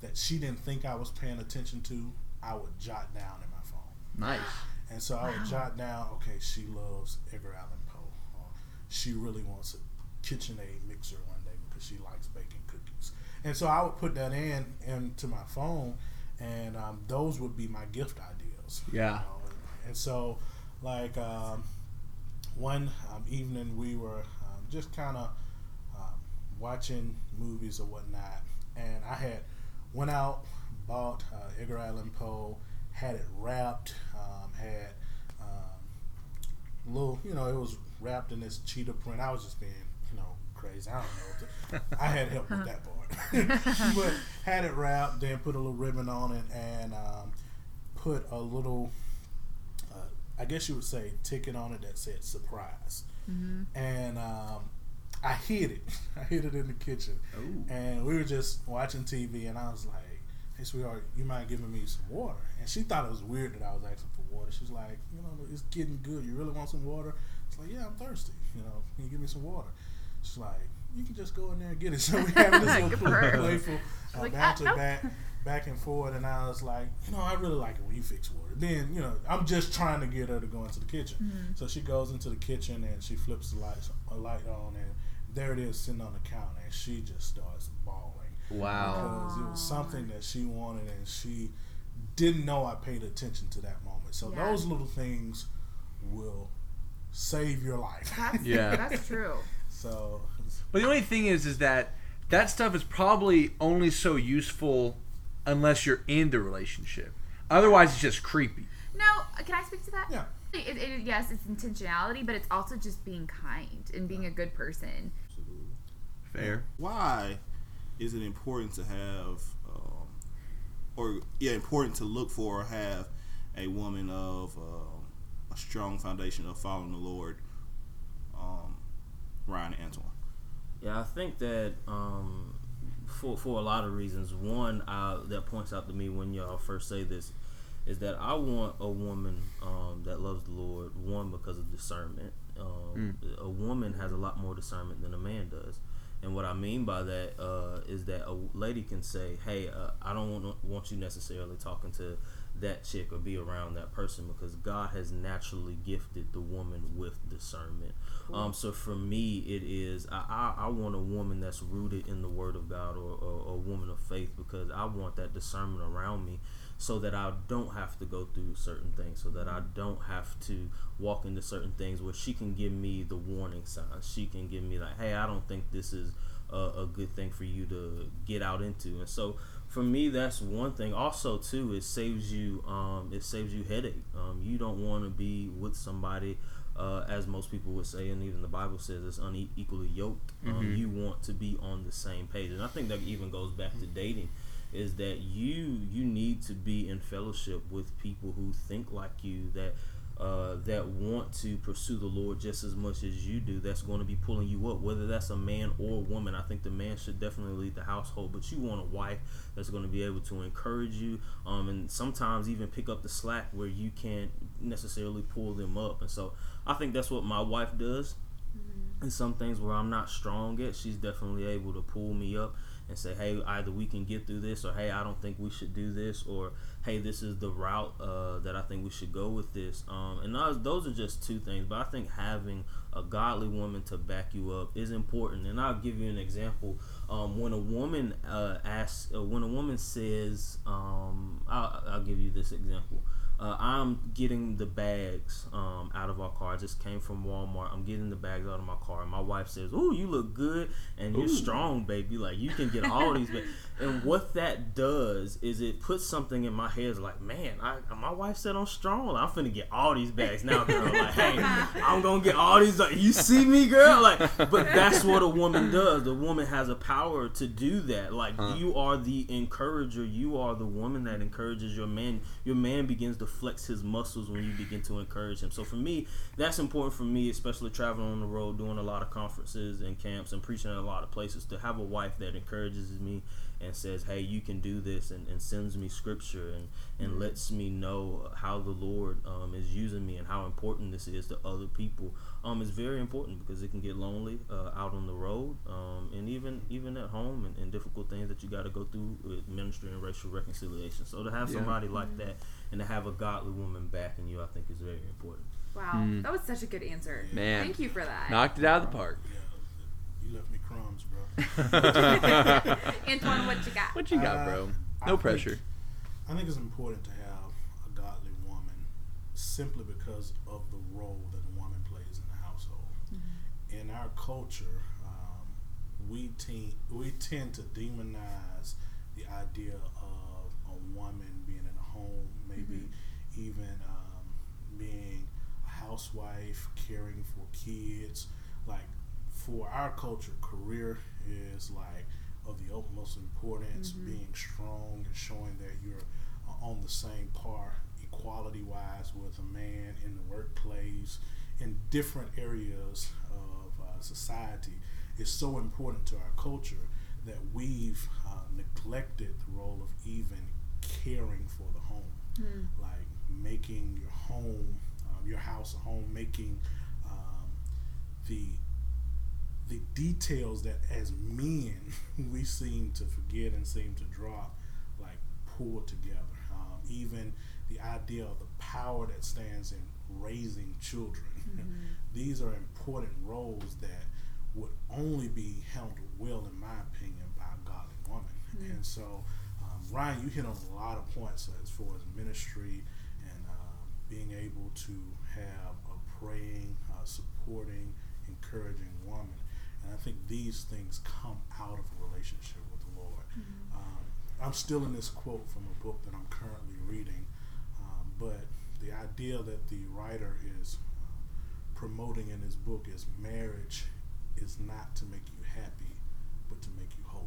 Speaker 5: that she didn't think I was paying attention to, I would jot down in my phone.
Speaker 3: Nice.
Speaker 5: And so I would jot down, okay, she loves Edgar Allan Poe. Or she really wants a KitchenAid mixer one day because she likes baking cookies. And so I would put that in into my phone, and um, those would be my gift ideas. you
Speaker 3: Yeah.
Speaker 5: know. And so, like um, one um, evening, we were um, just kind of um, watching movies or whatnot, and I had went out, bought uh, Edgar Allan Poe, had it wrapped, um, had um, little, you know, it was wrapped in this cheetah print. I was just being, you know, crazy. I don't know. to- I had help with that part, but had it wrapped, then put a little ribbon on it, and um, put a little, uh, I guess you would say, ticket on it that said surprise, and um, I hid it. I hid it in the kitchen,
Speaker 3: Ooh.
Speaker 5: and we were just watching TV, and I was like, "Hey, sweetheart, you mind giving me some water?" And she thought it was weird that I was asking for water. She's like, "You know, it's getting good. You really want some water?" It's like, "Yeah, I'm thirsty. You know, can you give me some water?" She's like, you can just go in there and get it. So we having this little
Speaker 1: for her.
Speaker 5: playful uh,
Speaker 1: Like,
Speaker 5: banter
Speaker 1: ah,
Speaker 5: back, back and forth. And I was like, you know, I really like it when you fix water. Then, you know, I'm just trying to get her to go into the kitchen.
Speaker 1: Mm-hmm.
Speaker 5: So she goes into the kitchen and she flips the lights, a light on, and there it is sitting on the counter, and she just starts bawling
Speaker 3: Wow.
Speaker 5: because it was something that she wanted and she didn't know I paid attention to that moment. So
Speaker 1: Yeah.
Speaker 5: those little things will save your life.
Speaker 1: That's,
Speaker 3: Yeah.
Speaker 1: that's true.
Speaker 5: so
Speaker 3: But the only thing is, is that that stuff is probably only so useful unless you're in the relationship. Otherwise, it's just creepy.
Speaker 1: No, can I speak to that?
Speaker 5: yeah,
Speaker 1: It, it, yes, it's intentionality, but it's also just being kind and being a good person.
Speaker 3: Fair.
Speaker 2: Why is it important to have, um, or yeah, important to look for or have a woman of um, a strong foundation of following the Lord, um, Ryan and Antoine?
Speaker 4: Yeah, I think that um, for for a lot of reasons. One uh, that points out to me when y'all first say this is that I want a woman um, that loves the Lord. One because of discernment. Um, A woman has a lot more discernment than a man does. And what I mean by that uh, is that a lady can say, "Hey, uh, I don't want want you necessarily talking to that chick or be around that person because God has naturally gifted the woman with discernment." Um, so for me, it is I, I, I want a woman that's rooted in the Word of God or, or, a woman of faith because I want that discernment around me so that I don't have to go through certain things, so that I don't have to walk into certain things where she can give me the warning signs. She can give me like, hey, I don't think this is a, a good thing for you to get out into. And so for me, that's one thing. Also, too, it saves you um, it saves you headache. Um, you don't want to be with somebody. Uh, as most people would say, and even the Bible says, it's unequally yoked. Um, you want to be on the same page, and I think that even goes back to dating is that you you need to be in fellowship with people who think like you that uh, that want to pursue the Lord just as much as you do. That's going to be pulling you up, whether that's a man or a woman. I think the man should definitely lead the household, but you want a wife that's going to be able to encourage you, um, and sometimes even pick up the slack where you can't necessarily pull them up. And so I think that's what my wife does. And some things where I'm not strong at, she's definitely able to pull me up and say, hey, either we can get through this, or hey, I don't think we should do this, or hey, this is the route uh, that I think we should go with this. Um, and those, those are just two things, but I think having a godly woman to back you up is important. And I'll give you an example. Um, when a woman uh, asks, uh, when a woman says, um, I'll, I'll give you this example. Uh, I'm getting the bags um, out of our car. I just came from Walmart. I'm getting the bags out of my car. And my wife says, "Ooh, you look good and you're strong, baby. Like you can get all these." Bags. And what that does is it puts something in my head. It's like, man, I, my wife said I'm strong. I'm finna get all these bags now, girl. Like, hey, I'm gonna get all these. Like, you see me, girl? Like, but that's what a woman does. The woman has a power to do that. Like, you are the encourager. You are the woman that encourages your man. Your man begins to flex his muscles when you begin to encourage him. So for me, that's important for me, especially traveling on the road, doing a lot of conferences and camps and preaching at a lot of places, to have a wife that encourages me and says, "Hey, you can do this," and, and sends me scripture and and lets me know how the Lord um, is using me and how important this is to other people. Um, is very important because it can get lonely uh, out on the road, um, and even even at home, and, and difficult things that you got to go through with ministry and racial reconciliation. So to have
Speaker 3: Yeah.
Speaker 4: somebody like that and to have a godly woman backing you, I think is very important.
Speaker 1: Wow, that was such a good answer.
Speaker 3: Man.
Speaker 1: Thank you for that.
Speaker 3: Knocked it out of the park.
Speaker 5: Yeah, you left me crumbs, bro.
Speaker 1: Antoine, what you got?
Speaker 3: What you got,
Speaker 5: Uh,
Speaker 3: bro?
Speaker 5: I
Speaker 3: No
Speaker 5: think-
Speaker 3: pressure.
Speaker 5: I think it's important to have a godly woman simply because of the role that a woman plays in the household. In our culture, um, we, te- we tend to demonize the idea of a woman being in a home, maybe even um, being a housewife, caring for kids. For our culture, career is like of the utmost importance, being strong and showing that you're uh, on the same par, equality wise, with a man in the workplace, in different areas of uh, society, is so important to our culture that we've uh, neglected the role of even caring for the home, like making your home, um, your house a home, making um, the the details that as men we seem to forget and seem to drop, like pull together. Um, even the idea of the power that stands in raising children. These are important roles that would only be handled well, in my opinion, by a godly woman. And so, um, Ryan, you hit on a lot of points as far as ministry and um, being able to have a praying, uh, supporting, encouraging woman. And I think these things come out of a relationship with the Lord. Um, I'm still in this quote from a book that I'm currently reading, um, but the idea that the writer is um, promoting in his book is marriage is not to make you happy, but to make you holy.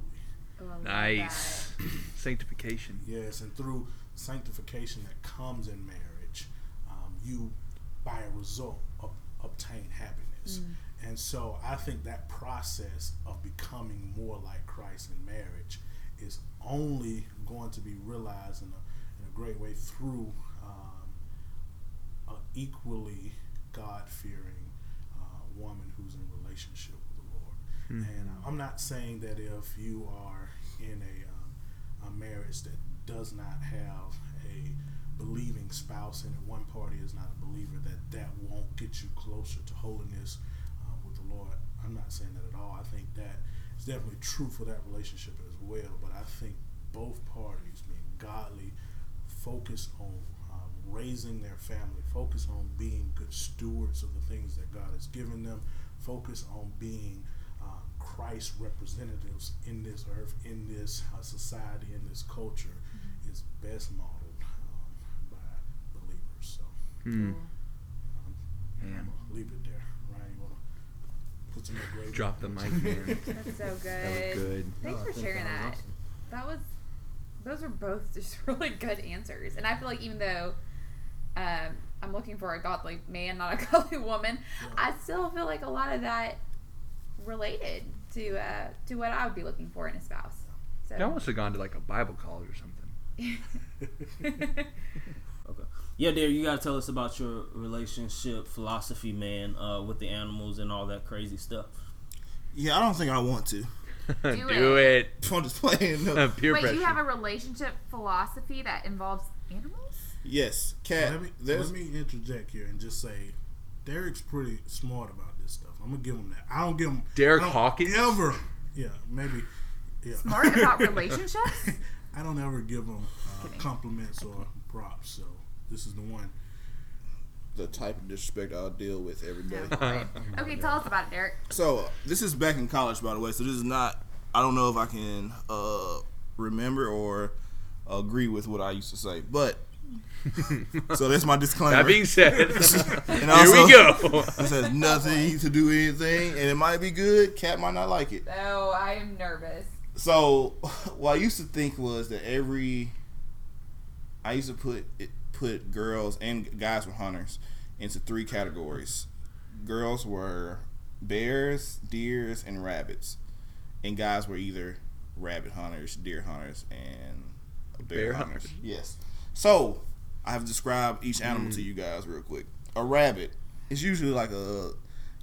Speaker 1: Oh,
Speaker 3: Nice. Sanctification.
Speaker 5: Yes, and through sanctification that comes in marriage, um, you, by a result, ob- obtain happiness. And so I think that process of becoming more like Christ in marriage is only going to be realized in a, in a great way through um, an equally God fearing uh, woman who's in relationship with the Lord. And uh, I'm not saying that if you are in a, um, a marriage that does not have a believing spouse and one party is not a believer, that that won't get you closer to holiness the Lord. I'm not saying that at all. I think that it's definitely true for that relationship as well. But I think both parties being godly, focused on um, raising their family, focus on being good stewards of the things that God has given them, focus on being uh, Christ representatives in this earth, in this uh, society, in this culture, is best modeled um, by believers. So um,
Speaker 3: Man.
Speaker 5: I'll leave it there. Ryan, you want to put some more gravy?
Speaker 3: Drop the mic, man.
Speaker 1: That's so good.
Speaker 3: That was good.
Speaker 1: Thanks
Speaker 4: No,
Speaker 1: for sharing
Speaker 4: that
Speaker 1: that.
Speaker 4: was awesome.
Speaker 1: That was those were both just really good answers. And I feel like even though um, I'm looking for a godly man, not a godly woman, I still feel like a lot of that related to uh, to what I would be looking for in a spouse. So
Speaker 3: I almost have gone to like a Bible college or something.
Speaker 4: Okay. Yeah, Derek, you gotta tell us about your relationship philosophy, man, uh, with the animals and all that crazy stuff.
Speaker 2: Yeah, I don't think I want to.
Speaker 3: Do, it.
Speaker 2: I'm just playing. No.
Speaker 3: Peer
Speaker 1: Wait,
Speaker 3: pressure.
Speaker 1: you have a relationship philosophy that involves animals?
Speaker 2: Yes, cat.
Speaker 5: let me let me interject here and just say, Derek's pretty smart about this stuff. I'm gonna give him that. I don't give him
Speaker 3: Derek
Speaker 5: I
Speaker 3: Hawkins?
Speaker 5: Ever, yeah, maybe. Yeah.
Speaker 1: Smart about relationships?
Speaker 5: I don't ever give him uh, compliments or props. So this is the one.
Speaker 2: the type of disrespect I'll deal with every day.
Speaker 1: Right. Okay, tell us about it, Derek.
Speaker 2: So uh, this is back in college, by the way. So this is not. I don't know if I can uh, remember or agree with what I used to say, but so that's my disclaimer.
Speaker 3: That being said,
Speaker 2: And
Speaker 3: here we go.
Speaker 2: This has nothing to do with anything, and it might be good. Cat might not like it.
Speaker 1: Oh, I am nervous.
Speaker 2: So what I used to think was that every I used to put it, put girls and guys were hunters into three categories. Girls were bears, deers, and rabbits, and guys were either rabbit hunters, deer hunters, and bear,
Speaker 3: Bear
Speaker 2: hunters.
Speaker 3: hunters.
Speaker 2: Yes. So I have described each animal to you guys real quick. A rabbit is usually like a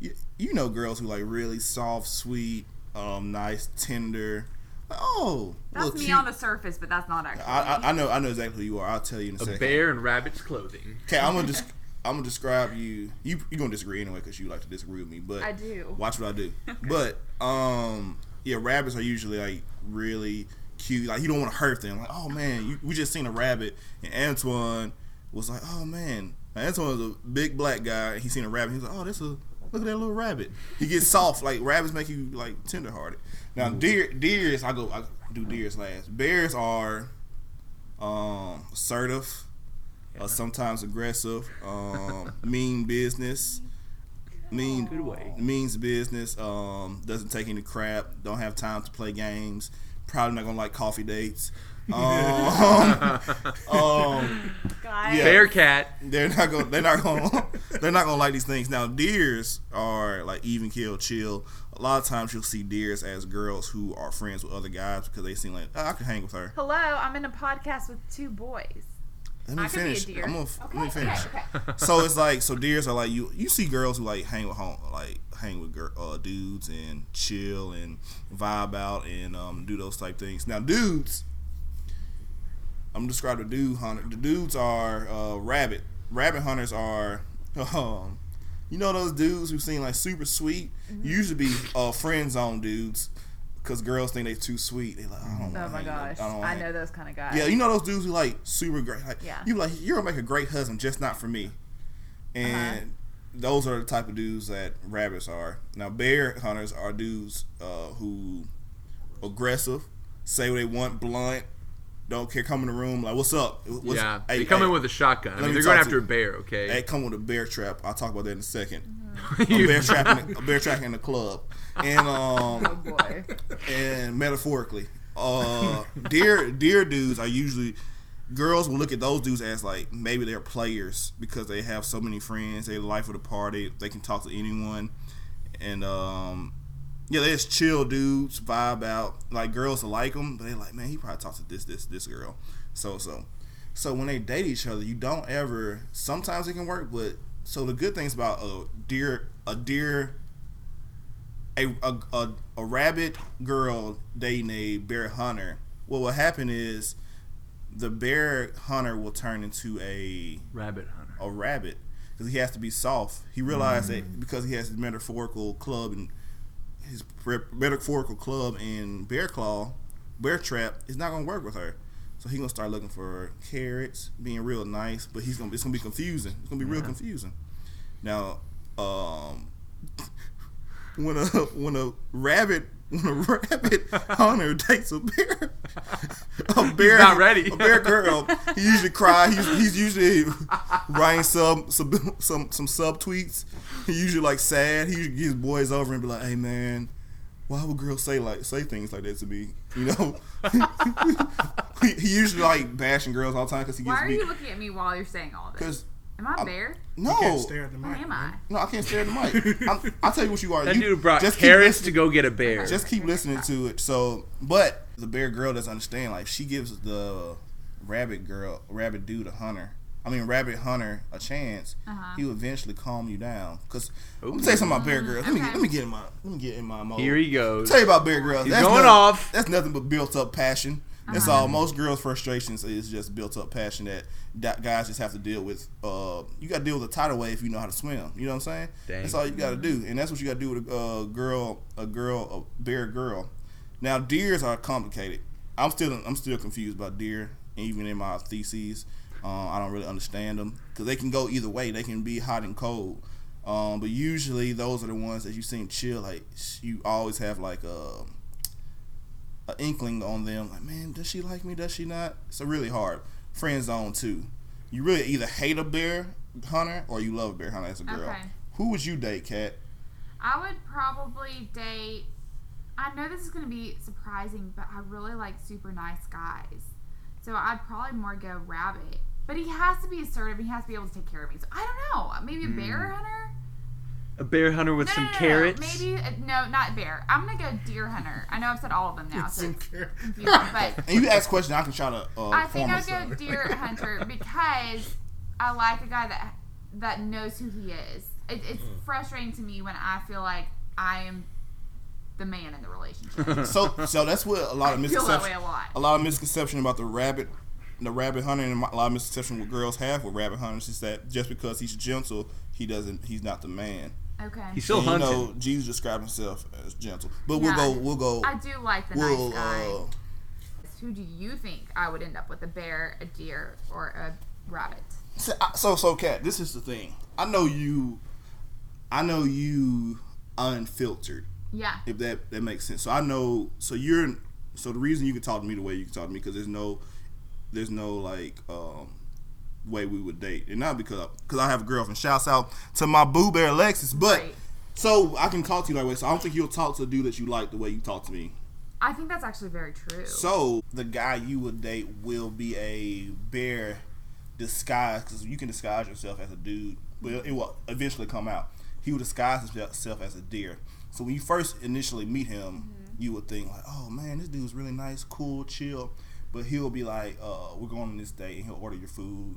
Speaker 2: you, you know girls who like really soft, sweet, um, nice, tender. Like, oh,
Speaker 1: That's me
Speaker 2: cute.
Speaker 1: on the surface, but that's not actually.
Speaker 2: I, I, I know I know exactly who you are. I'll tell you in a,
Speaker 3: A
Speaker 2: second.
Speaker 3: bear in rabbit's clothing.
Speaker 2: Okay, I'm gonna just I'm gonna describe you. You you gonna disagree anyway because you like to disagree with me. But
Speaker 1: I do.
Speaker 2: Watch what I do. But um, yeah, rabbits are usually like really cute. Like you don't want to hurt them. Like oh man, you, we just seen a rabbit, and Antoine was like oh man. Now, Antoine was a big black guy. He seen a rabbit. He's like oh this is look at that little rabbit. He gets soft. Like rabbits make you like tenderhearted. Now deer deers I go I do deers last. Bears are um assertive. Uh, sometimes aggressive, um, mean business, mean
Speaker 3: Good way.
Speaker 2: means business. Um, doesn't take any crap. Don't have time to play games. Probably not gonna like coffee dates. Um, um,
Speaker 1: Guys.
Speaker 2: Yeah.
Speaker 3: Bear cat.
Speaker 2: they're not gonna. They're not gonna. They're not gonna like these things. Now, deers are like even kill, chill. A lot of times you'll see deers as girls who are friends with other guys because they seem like oh, I can hang with her.
Speaker 1: Hello, I'm in a podcast with two boys.
Speaker 2: Let me
Speaker 1: I could be a
Speaker 2: finish.
Speaker 1: deer.
Speaker 2: I'm gonna,
Speaker 1: Okay,
Speaker 2: let me finish.
Speaker 1: okay, okay.
Speaker 2: so it's like so deers are like you you see girls who like hang with home like hang with gir- uh, dudes and chill and vibe out and um, do those type things. Now dudes, I'm describing the dude hunter. The dudes are uh, rabbit. Rabbit hunters are um, you know those dudes who seem like super sweet.
Speaker 1: Mm-hmm.
Speaker 2: Usually be uh, friend zone dudes because girls think they too sweet. They like I don't
Speaker 1: Oh my gosh,
Speaker 2: I, don't
Speaker 1: I know those kind of guys.
Speaker 2: yeah, you know those dudes who like super great. Like,
Speaker 1: Yeah.
Speaker 2: You like you're gonna make a great husband, just not for me. And
Speaker 1: Uh-huh.
Speaker 2: those are the type of dudes that rabbits are. Now bear hunters are dudes uh, who aggressive, say what they want, blunt, don't care. Come in the room like, what's up? What's,
Speaker 3: yeah,
Speaker 2: hey,
Speaker 3: they come
Speaker 2: hey,
Speaker 3: in with a shotgun. I mean,
Speaker 2: me
Speaker 3: they're going after a bear. Okay.
Speaker 2: they come with a bear trap. I'll talk about that in a 2nd
Speaker 3: You-
Speaker 2: A bear trap, in, a bear trap in the club, and um,
Speaker 1: Oh boy.
Speaker 2: and metaphorically, uh, deer deer dudes are usually girls will look at those dudes as like maybe they're players because they have so many friends. They the life of the party. They can talk to anyone, and um, yeah, they just chill dudes, vibe out. Like girls will like them, but they like man, he probably talks to this this this girl, so so. So when they date each other, you don't ever. Sometimes it can work, but so the good things about a deer a deer a, a, a, a rabbit girl dating a bear hunter, what will happen is the bear hunter will turn into a
Speaker 3: Rabbit hunter.
Speaker 2: a rabbit because he has to be soft. He realized that mm. because he has his metaphorical club and his metaphorical club and bear claw, bear trap, is not gonna work with her. So he's gonna start looking for carrots, being real nice, but he's gonna it's gonna be confusing. It's gonna be real confusing. Now, um, when a when a rabbit when a rabbit hunter takes a bear. A bear
Speaker 3: not ready.
Speaker 2: a bear girl. He usually cry. He's, he's usually writing some some some some sub tweets. He usually like sad. He usually gets boys over and be like hey man why would girls say like say things like that to me? You know? He, he usually like bashing girls all the time because he
Speaker 1: Why
Speaker 2: gets
Speaker 1: are
Speaker 2: me
Speaker 1: you looking at me while you're saying all this?
Speaker 2: because
Speaker 1: Am I a bear?
Speaker 2: no
Speaker 5: Can't stare at the
Speaker 1: What
Speaker 5: mic.
Speaker 1: am I?
Speaker 2: no I can't stare at the mic I'm, I'll tell you what you are
Speaker 3: That
Speaker 2: you,
Speaker 3: dude brought
Speaker 2: just keep
Speaker 3: carrots
Speaker 2: listening-
Speaker 3: to go get a bear.
Speaker 2: just keep listening to it. So, but the bear girl doesn't understand. Like, she gives the rabbit girl, rabbit dude, a hunter. I mean, rabbit hunter a chance.
Speaker 1: Uh-huh.
Speaker 2: He will eventually calm you down. Cause let me tell you something about bear girls. Let me
Speaker 1: Okay.
Speaker 2: let me get in my let me get in my mode.
Speaker 3: Here he
Speaker 2: Let
Speaker 3: goes.
Speaker 2: me tell you about bear girls.
Speaker 3: He's
Speaker 2: that's
Speaker 3: going
Speaker 2: nothing,
Speaker 3: off.
Speaker 2: That's nothing but built up passion. That's
Speaker 1: Uh-huh.
Speaker 2: all. Most girls' frustrations is just built up passion that, that guys just have to deal with. Uh, you got to deal with a tidal wave if you know how to swim. You know what I'm saying?
Speaker 3: Dang.
Speaker 2: That's all you got to do, and that's what you got to do with a uh, girl, a girl, a bear girl. Now, deers are complicated. I'm still, I'm still confused about deer, even in my theses. Uh, I don't really understand them because they can go either way. They can be hot and cold. Um, but usually those are the ones that you seem chill. Like you always have like a, a inkling on them. Like man, does she like me? Does she not? It's a really hard friend zone too. You really either hate a bear hunter or you love a bear hunter as a girl.
Speaker 1: Okay.
Speaker 2: Who would you date, Kat?
Speaker 1: I would probably date. I know this is going to be surprising, but I really like super nice guys. So I'd probably more go rabbit. But he has to be assertive. He has to be able to take care of me. So I don't know. Maybe a bear mm. hunter.
Speaker 3: A bear hunter with
Speaker 1: No,
Speaker 3: some
Speaker 1: no, no, no.
Speaker 3: carrots.
Speaker 1: Maybe uh, no, not bear. I'm gonna go deer hunter. I know I've said all of them now, so
Speaker 5: Some
Speaker 1: it's confusing. But
Speaker 2: And you ask questions, I can try to uh,
Speaker 1: I think I'll
Speaker 2: myself.
Speaker 1: go deer hunter because I like a guy that that knows who he is. It, it's
Speaker 2: Mm.
Speaker 1: frustrating to me when I feel like I am the man in the relationship.
Speaker 2: So, so that's what a lot of
Speaker 1: I feel that way
Speaker 2: misconception,
Speaker 1: a lot.
Speaker 2: a lot of misconception about the rabbit, the rabbit hunter, and a lot of misconception what girls have with rabbit hunters is that just because he's gentle, he doesn't, he's not the man.
Speaker 1: Okay.
Speaker 3: He's still
Speaker 2: And, you know, Jesus described himself as gentle, but
Speaker 1: Yeah.
Speaker 2: we'll go, we'll go,
Speaker 1: I do like the
Speaker 2: we'll,
Speaker 1: nice guy.
Speaker 2: uh,
Speaker 1: Who do you think I would end up with? A bear, a deer, or a rabbit?
Speaker 2: So, so, so, Kat, this is the thing. I know you. I know you unfiltered.
Speaker 1: Yeah.
Speaker 2: If that that makes sense. So I know. So you're. So the reason you can talk to me the way you can talk to me because there's no, there's no like um, way we would date, and not because because I have a girlfriend. Shouts out to my boo bear Alexis, but
Speaker 1: Right.
Speaker 2: so I can talk to you that way. So I don't think you'll talk to a dude that you like the way you talk to me.
Speaker 1: I think that's actually very true.
Speaker 2: So the guy you would date will be a bear disguised because you can disguise yourself as a dude. Well, it will eventually come out. He will disguise himself as a deer. So when you first initially meet him, you would think like, "Oh man, this dude's really nice, cool, chill." but he'll be like, uh, "We're going on this date," and he'll order your food.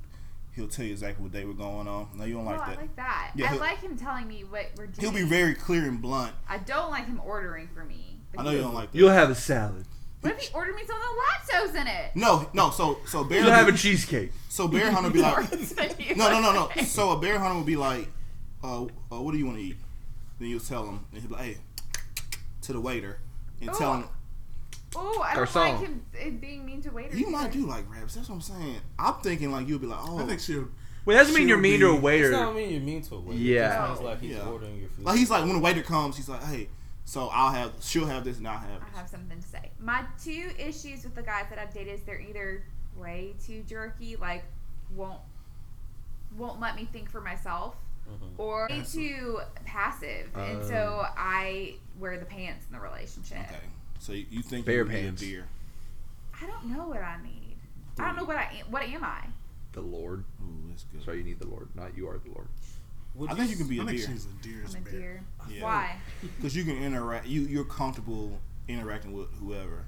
Speaker 2: He'll tell you exactly what day we're going on. No, you don't like
Speaker 1: well,
Speaker 2: that.
Speaker 1: I like that.
Speaker 2: Yeah,
Speaker 1: I like him telling me what we're doing.
Speaker 2: he'll be very clear and blunt.
Speaker 1: I don't like him ordering for me.
Speaker 2: I know you don't like that.
Speaker 3: You'll have a salad.
Speaker 1: What if he ordered me something with lactose in it?
Speaker 2: no, no. So, so bear.
Speaker 3: You'll have a cheesecake.
Speaker 2: so bear hunter be like,
Speaker 1: like,
Speaker 2: no, no, no, no. So a bear hunter would be like, uh, uh what do you want to eat? Then you'll tell him, and he'll be like, hey, to the waiter, and tell him.
Speaker 1: Oh, I don't
Speaker 3: Garcon.
Speaker 1: like him uh, being mean to waiters.
Speaker 2: You might do like raps. That's what I'm saying. I'm thinking like you'll be like, oh,
Speaker 5: I think she'll.
Speaker 3: Wait, that doesn't mean you're mean to a
Speaker 5: be-
Speaker 4: It's
Speaker 3: waiter.
Speaker 4: not mean you're mean to a waiter.
Speaker 3: Yeah.
Speaker 4: It just means like he's
Speaker 2: Yeah.
Speaker 4: ordering your food.
Speaker 2: like he's like when the waiter comes, he's like, hey, so I'll have, she'll have this, and I'll have.
Speaker 1: I have something to say. My two issues with the guys that I've dated is they're either way too jerky, like won't won't let me think for myself,
Speaker 4: Mhm.
Speaker 1: or way too passive, and so I wear the pants in the relationship.
Speaker 2: Okay, so you, you think
Speaker 3: Bear
Speaker 2: you would be a
Speaker 3: pants.
Speaker 2: deer?
Speaker 1: I don't know what I need. I don't know what I am. What am I?
Speaker 3: The Lord.
Speaker 2: Ooh, that's good.
Speaker 3: Sorry, you need the Lord, not you are the Lord.
Speaker 4: Would
Speaker 2: I think you can be
Speaker 5: I
Speaker 2: a
Speaker 5: think
Speaker 2: deer
Speaker 5: she's a deer's
Speaker 1: I'm a
Speaker 5: bear.
Speaker 1: deer.
Speaker 2: Yeah.
Speaker 1: Why?
Speaker 2: because you can interact. You you're comfortable interacting with whoever.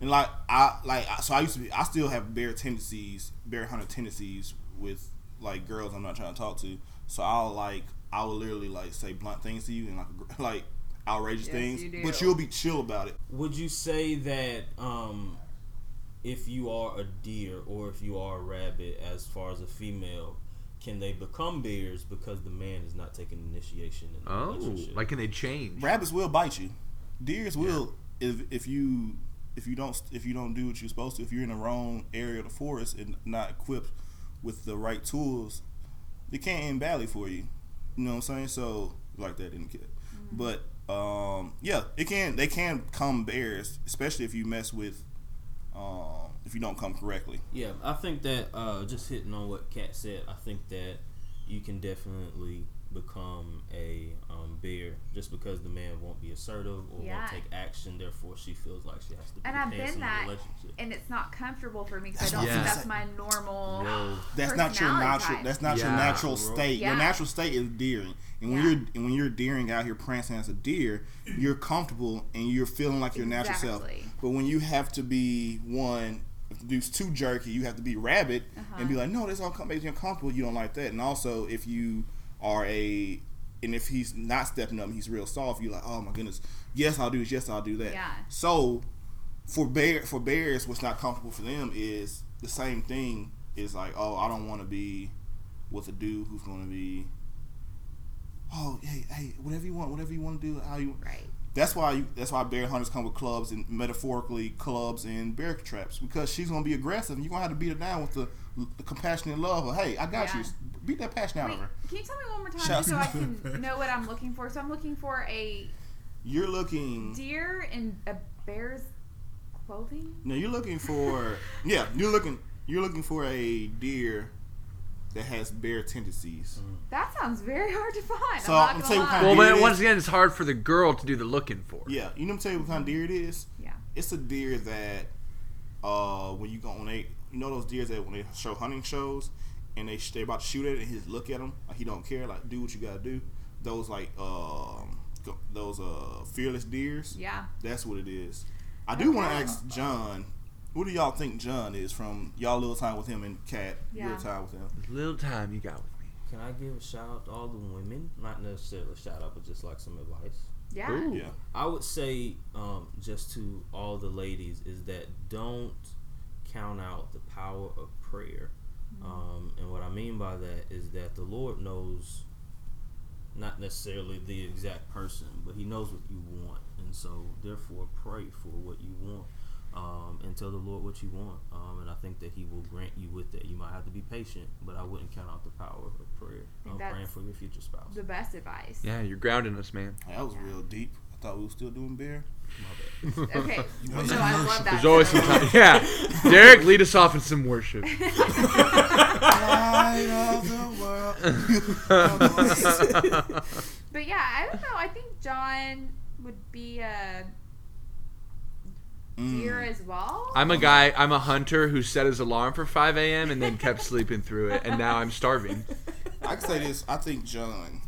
Speaker 2: And like I like so I used to be. I still have bear tendencies, bear hunter tendencies with like girls I'm not trying to talk to. So I'll like I will literally like say blunt things to you and like like outrageous
Speaker 1: Yes,
Speaker 2: things,
Speaker 1: you
Speaker 2: but you'll be chill about it.
Speaker 4: Would you say that um, if you are a deer or if you are a rabbit, as far as a female, can they become bears because the man is not taking initiation in the
Speaker 3: Oh, like can they change?
Speaker 2: Rabbits will bite you. Deers will if if you if you don't if you don't do what you're supposed to. If you're in the wrong area of the forest and not equipped with the right tools, they can't end badly for you. You know what I'm saying? So like that didn't get. But um, yeah, it can. They can come bears, especially if you mess with. Um, if you don't come correctly.
Speaker 4: Yeah, I think that uh, just hitting on what Kat said, I think that you can definitely become a um, bear just because the man won't be assertive or
Speaker 1: Yeah.
Speaker 4: won't take action. Therefore, she feels like she has to be
Speaker 1: And
Speaker 4: the
Speaker 1: I've been that,
Speaker 4: relationship.
Speaker 1: and it's not comfortable for me because
Speaker 2: That's
Speaker 1: I don't
Speaker 3: what
Speaker 1: think that's my normal.
Speaker 4: Whoa.
Speaker 2: That's not your natural.
Speaker 1: type.
Speaker 2: That's not your natural state.
Speaker 1: Yeah.
Speaker 2: Your natural state is deering, and when
Speaker 1: Yeah.
Speaker 2: you're and when you're deering out here prancing as a deer, you're comfortable and you're feeling like your natural self. But when you have to be one, if the dude's too jerky, you have to be rabbit
Speaker 1: Uh-huh.
Speaker 2: and be like, no, this all makes you uncomfortable. You don't like that. And also, if you are a and if he's not stepping up, and he's real soft. You're like, oh my goodness, yes I'll do this, yes I'll do that.
Speaker 1: Yeah.
Speaker 2: So for bear for bears, what's not comfortable for them is the same thing. Is like, oh, I don't want to be with a dude who's going to be, oh, hey, hey, whatever you want, whatever you want to do, how you.
Speaker 1: Right.
Speaker 2: That's why you. That's why bear hunters come with clubs and metaphorically clubs and bear traps because she's gonna be aggressive and you're gonna have to beat her down with the, the compassionate love of, hey, I got
Speaker 1: Yeah.
Speaker 2: you. Beat that passion out
Speaker 1: Wait,
Speaker 2: of her.
Speaker 1: can you tell me one more time
Speaker 2: Shout-
Speaker 1: so I can know what I'm looking for? So I'm looking for a
Speaker 2: You're looking.
Speaker 1: deer in a bear's clothing.
Speaker 2: No, you're looking for. yeah, you're looking. You're looking for a deer that has bear tendencies.
Speaker 1: That sounds very hard to find.
Speaker 2: So,
Speaker 1: I'm
Speaker 2: I'm
Speaker 1: not
Speaker 2: tell you what
Speaker 1: lie.
Speaker 2: kind
Speaker 3: Well,
Speaker 2: Deer
Speaker 3: but
Speaker 2: it
Speaker 3: once
Speaker 2: is.
Speaker 3: again, it's hard for the girl to do the looking for.
Speaker 2: Yeah, you know what I'm tell you what kind of deer it is?
Speaker 1: yeah.
Speaker 2: It's a deer that uh when you go on they you know those deers that when they show hunting shows and they they about to shoot at it and he just look at him like he don't care like do what you gotta do. Those like um go- those uh fearless deers.
Speaker 1: Yeah.
Speaker 2: That's what it is. I do want to ask John. Who do y'all think John is from y'all little time with him and Cat?
Speaker 1: Yeah.
Speaker 2: Little time with him.
Speaker 3: Little time you got with me.
Speaker 4: Can I give a shout out to all the women? Not necessarily a shout out, but just like some advice.
Speaker 1: Yeah.
Speaker 3: Ooh.
Speaker 2: Yeah.
Speaker 4: I would say, um, just to all the ladies, is that don't count out the power of prayer. Um, and what I mean by that is that the Lord knows not necessarily the exact person, but He knows what you want. And so, therefore, pray for what you want. Um, and tell the Lord what you want. Um, and I think that He will grant you with that. You might have to be patient, but I wouldn't count out the power of prayer.
Speaker 1: think
Speaker 4: I'm praying for your future spouse.
Speaker 1: The best advice.
Speaker 3: Yeah, you're grounding us, man.
Speaker 2: That was real deep. I thought we were still doing beer.
Speaker 4: My bad.
Speaker 1: Okay. no, I love that.
Speaker 3: There's always some time. Yeah, Derek, lead us off in some worship.
Speaker 2: Light of the world.
Speaker 1: But yeah, I don't know. I think John would be a deer as well.
Speaker 3: I'm a guy. I'm a hunter who set his alarm for 5 a.m. and then kept sleeping through it, and now I'm starving.
Speaker 2: I can say this. I think John,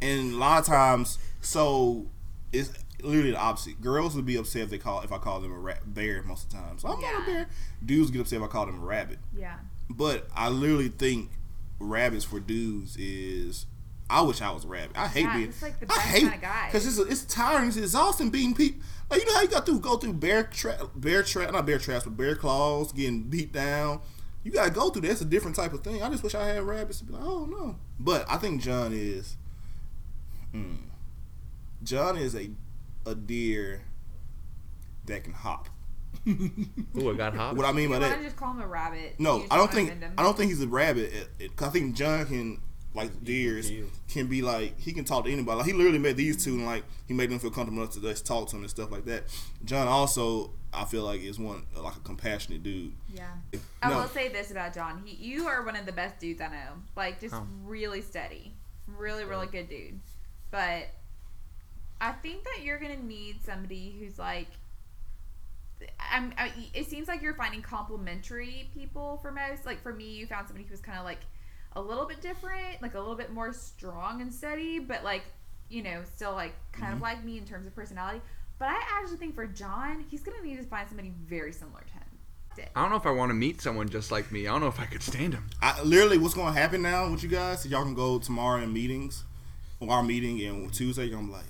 Speaker 2: and a lot of times, so it's literally the opposite. Girls would be upset if they call if I call them a rat, bear most of the time. So I'm not a bear. Dudes get upset if I call them a rabbit.
Speaker 1: Yeah.
Speaker 2: But I literally think rabbits for dudes is. I wish I was a rabbit. I hate
Speaker 1: Yeah,
Speaker 2: being.
Speaker 1: it's like the
Speaker 2: I hate
Speaker 1: kinda guy.
Speaker 2: because it's it's tiring. It's exhausting being people. Like you know how you got to go through bear trap, bear trap, not bear traps, but bear claws, getting beat down. You gotta go through that. It's a different type of thing. I just wish I had rabbits to be like, oh no. But I think John is. Hmm. John is a a deer that can hop.
Speaker 3: Ooh, I got hot.
Speaker 2: What I mean
Speaker 1: You
Speaker 2: by
Speaker 1: want
Speaker 2: that?
Speaker 1: to just call him a rabbit?
Speaker 2: No, I don't think? I don't think he's a rabbit. It- it- 'cause I think John can like deers can be like he can talk to anybody. Like he literally met these two and like he made them feel comfortable enough to just talk to him and stuff like that. John also I feel like is one like a compassionate dude.
Speaker 1: Yeah. I
Speaker 2: No.
Speaker 1: will say this about John. He, you are one of the best dudes I know. Like, just
Speaker 3: Oh.
Speaker 1: really steady. Really, really good dude. But I think that you're going to need somebody who's like. I'm, I, it seems like you're finding complimentary people for most. Like, for me, you found somebody who was kind of like a little bit different, like a little bit more strong and steady, but like, you know, still like kind of like me in terms of personality. But I actually think for John, he's going to need to find somebody very similar to him.
Speaker 3: I don't know if I want to meet someone just like me. I don't know if I could stand him.
Speaker 2: I literally what's gonna happen now with you guys? Y'all can go tomorrow in meetings, or our meeting, and Tuesday I'm like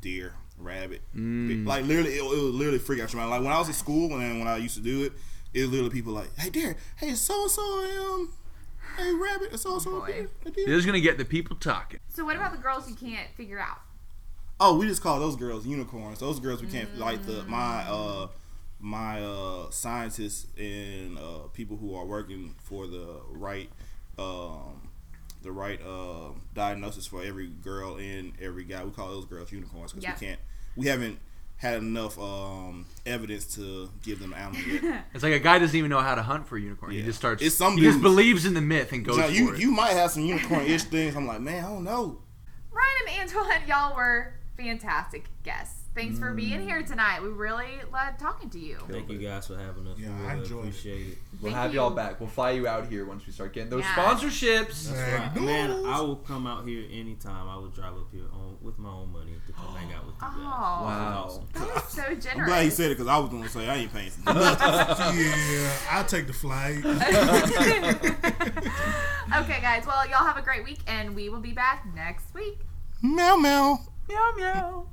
Speaker 2: deer, rabbit,
Speaker 3: Mm.
Speaker 2: like literally it, it would literally freak out your mind. Like when I was in school and when I used to do it, it was literally people like, hey deer, hey so and so, um, hey rabbit, so and so,
Speaker 1: boy.
Speaker 3: You're gonna get the people talking.
Speaker 1: So what about the girls you can't figure out?
Speaker 2: Oh, we just call those girls unicorns. Those girls we can't like the my uh my uh scientists and uh people who are working for the right um the right uh diagnosis for every girl and every guy. We call those girls unicorns because
Speaker 1: Yeah.
Speaker 2: we can't we haven't had enough um evidence to give them animal yet.
Speaker 3: It's like a guy doesn't even know how to hunt for a unicorn. He just starts.
Speaker 2: It's some
Speaker 3: he just believes in the myth and goes
Speaker 2: John,
Speaker 3: for
Speaker 2: you
Speaker 3: it.
Speaker 2: you might have some unicorn ish things. I'm like, man, I don't know.
Speaker 1: Ryan and Antoine, y'all were fantastic guests. Thanks for being mm. here tonight. We really loved talking to you.
Speaker 4: Thank you guys for having us.
Speaker 5: Yeah,
Speaker 4: we
Speaker 5: I
Speaker 4: really
Speaker 5: enjoyed it.
Speaker 4: appreciate it.
Speaker 3: We'll
Speaker 1: Thank
Speaker 3: have
Speaker 1: you.
Speaker 3: y'all back. We'll fly you out here once we start getting those
Speaker 1: Yeah.
Speaker 3: sponsorships.
Speaker 5: Right.
Speaker 4: Right. Man, I will come out here anytime. I will drive up here on, with my own money to come hang out with you guys.
Speaker 1: Oh,
Speaker 3: Wow.
Speaker 4: Awesome.
Speaker 1: that is so generous.
Speaker 2: I'm glad he said it because I was gonna say I ain't paying. for nothing.
Speaker 5: yeah, I'll take the flight.
Speaker 1: okay, guys. Well, y'all have a great week, and we will be back next week.
Speaker 2: meow meow.
Speaker 3: Meow meow.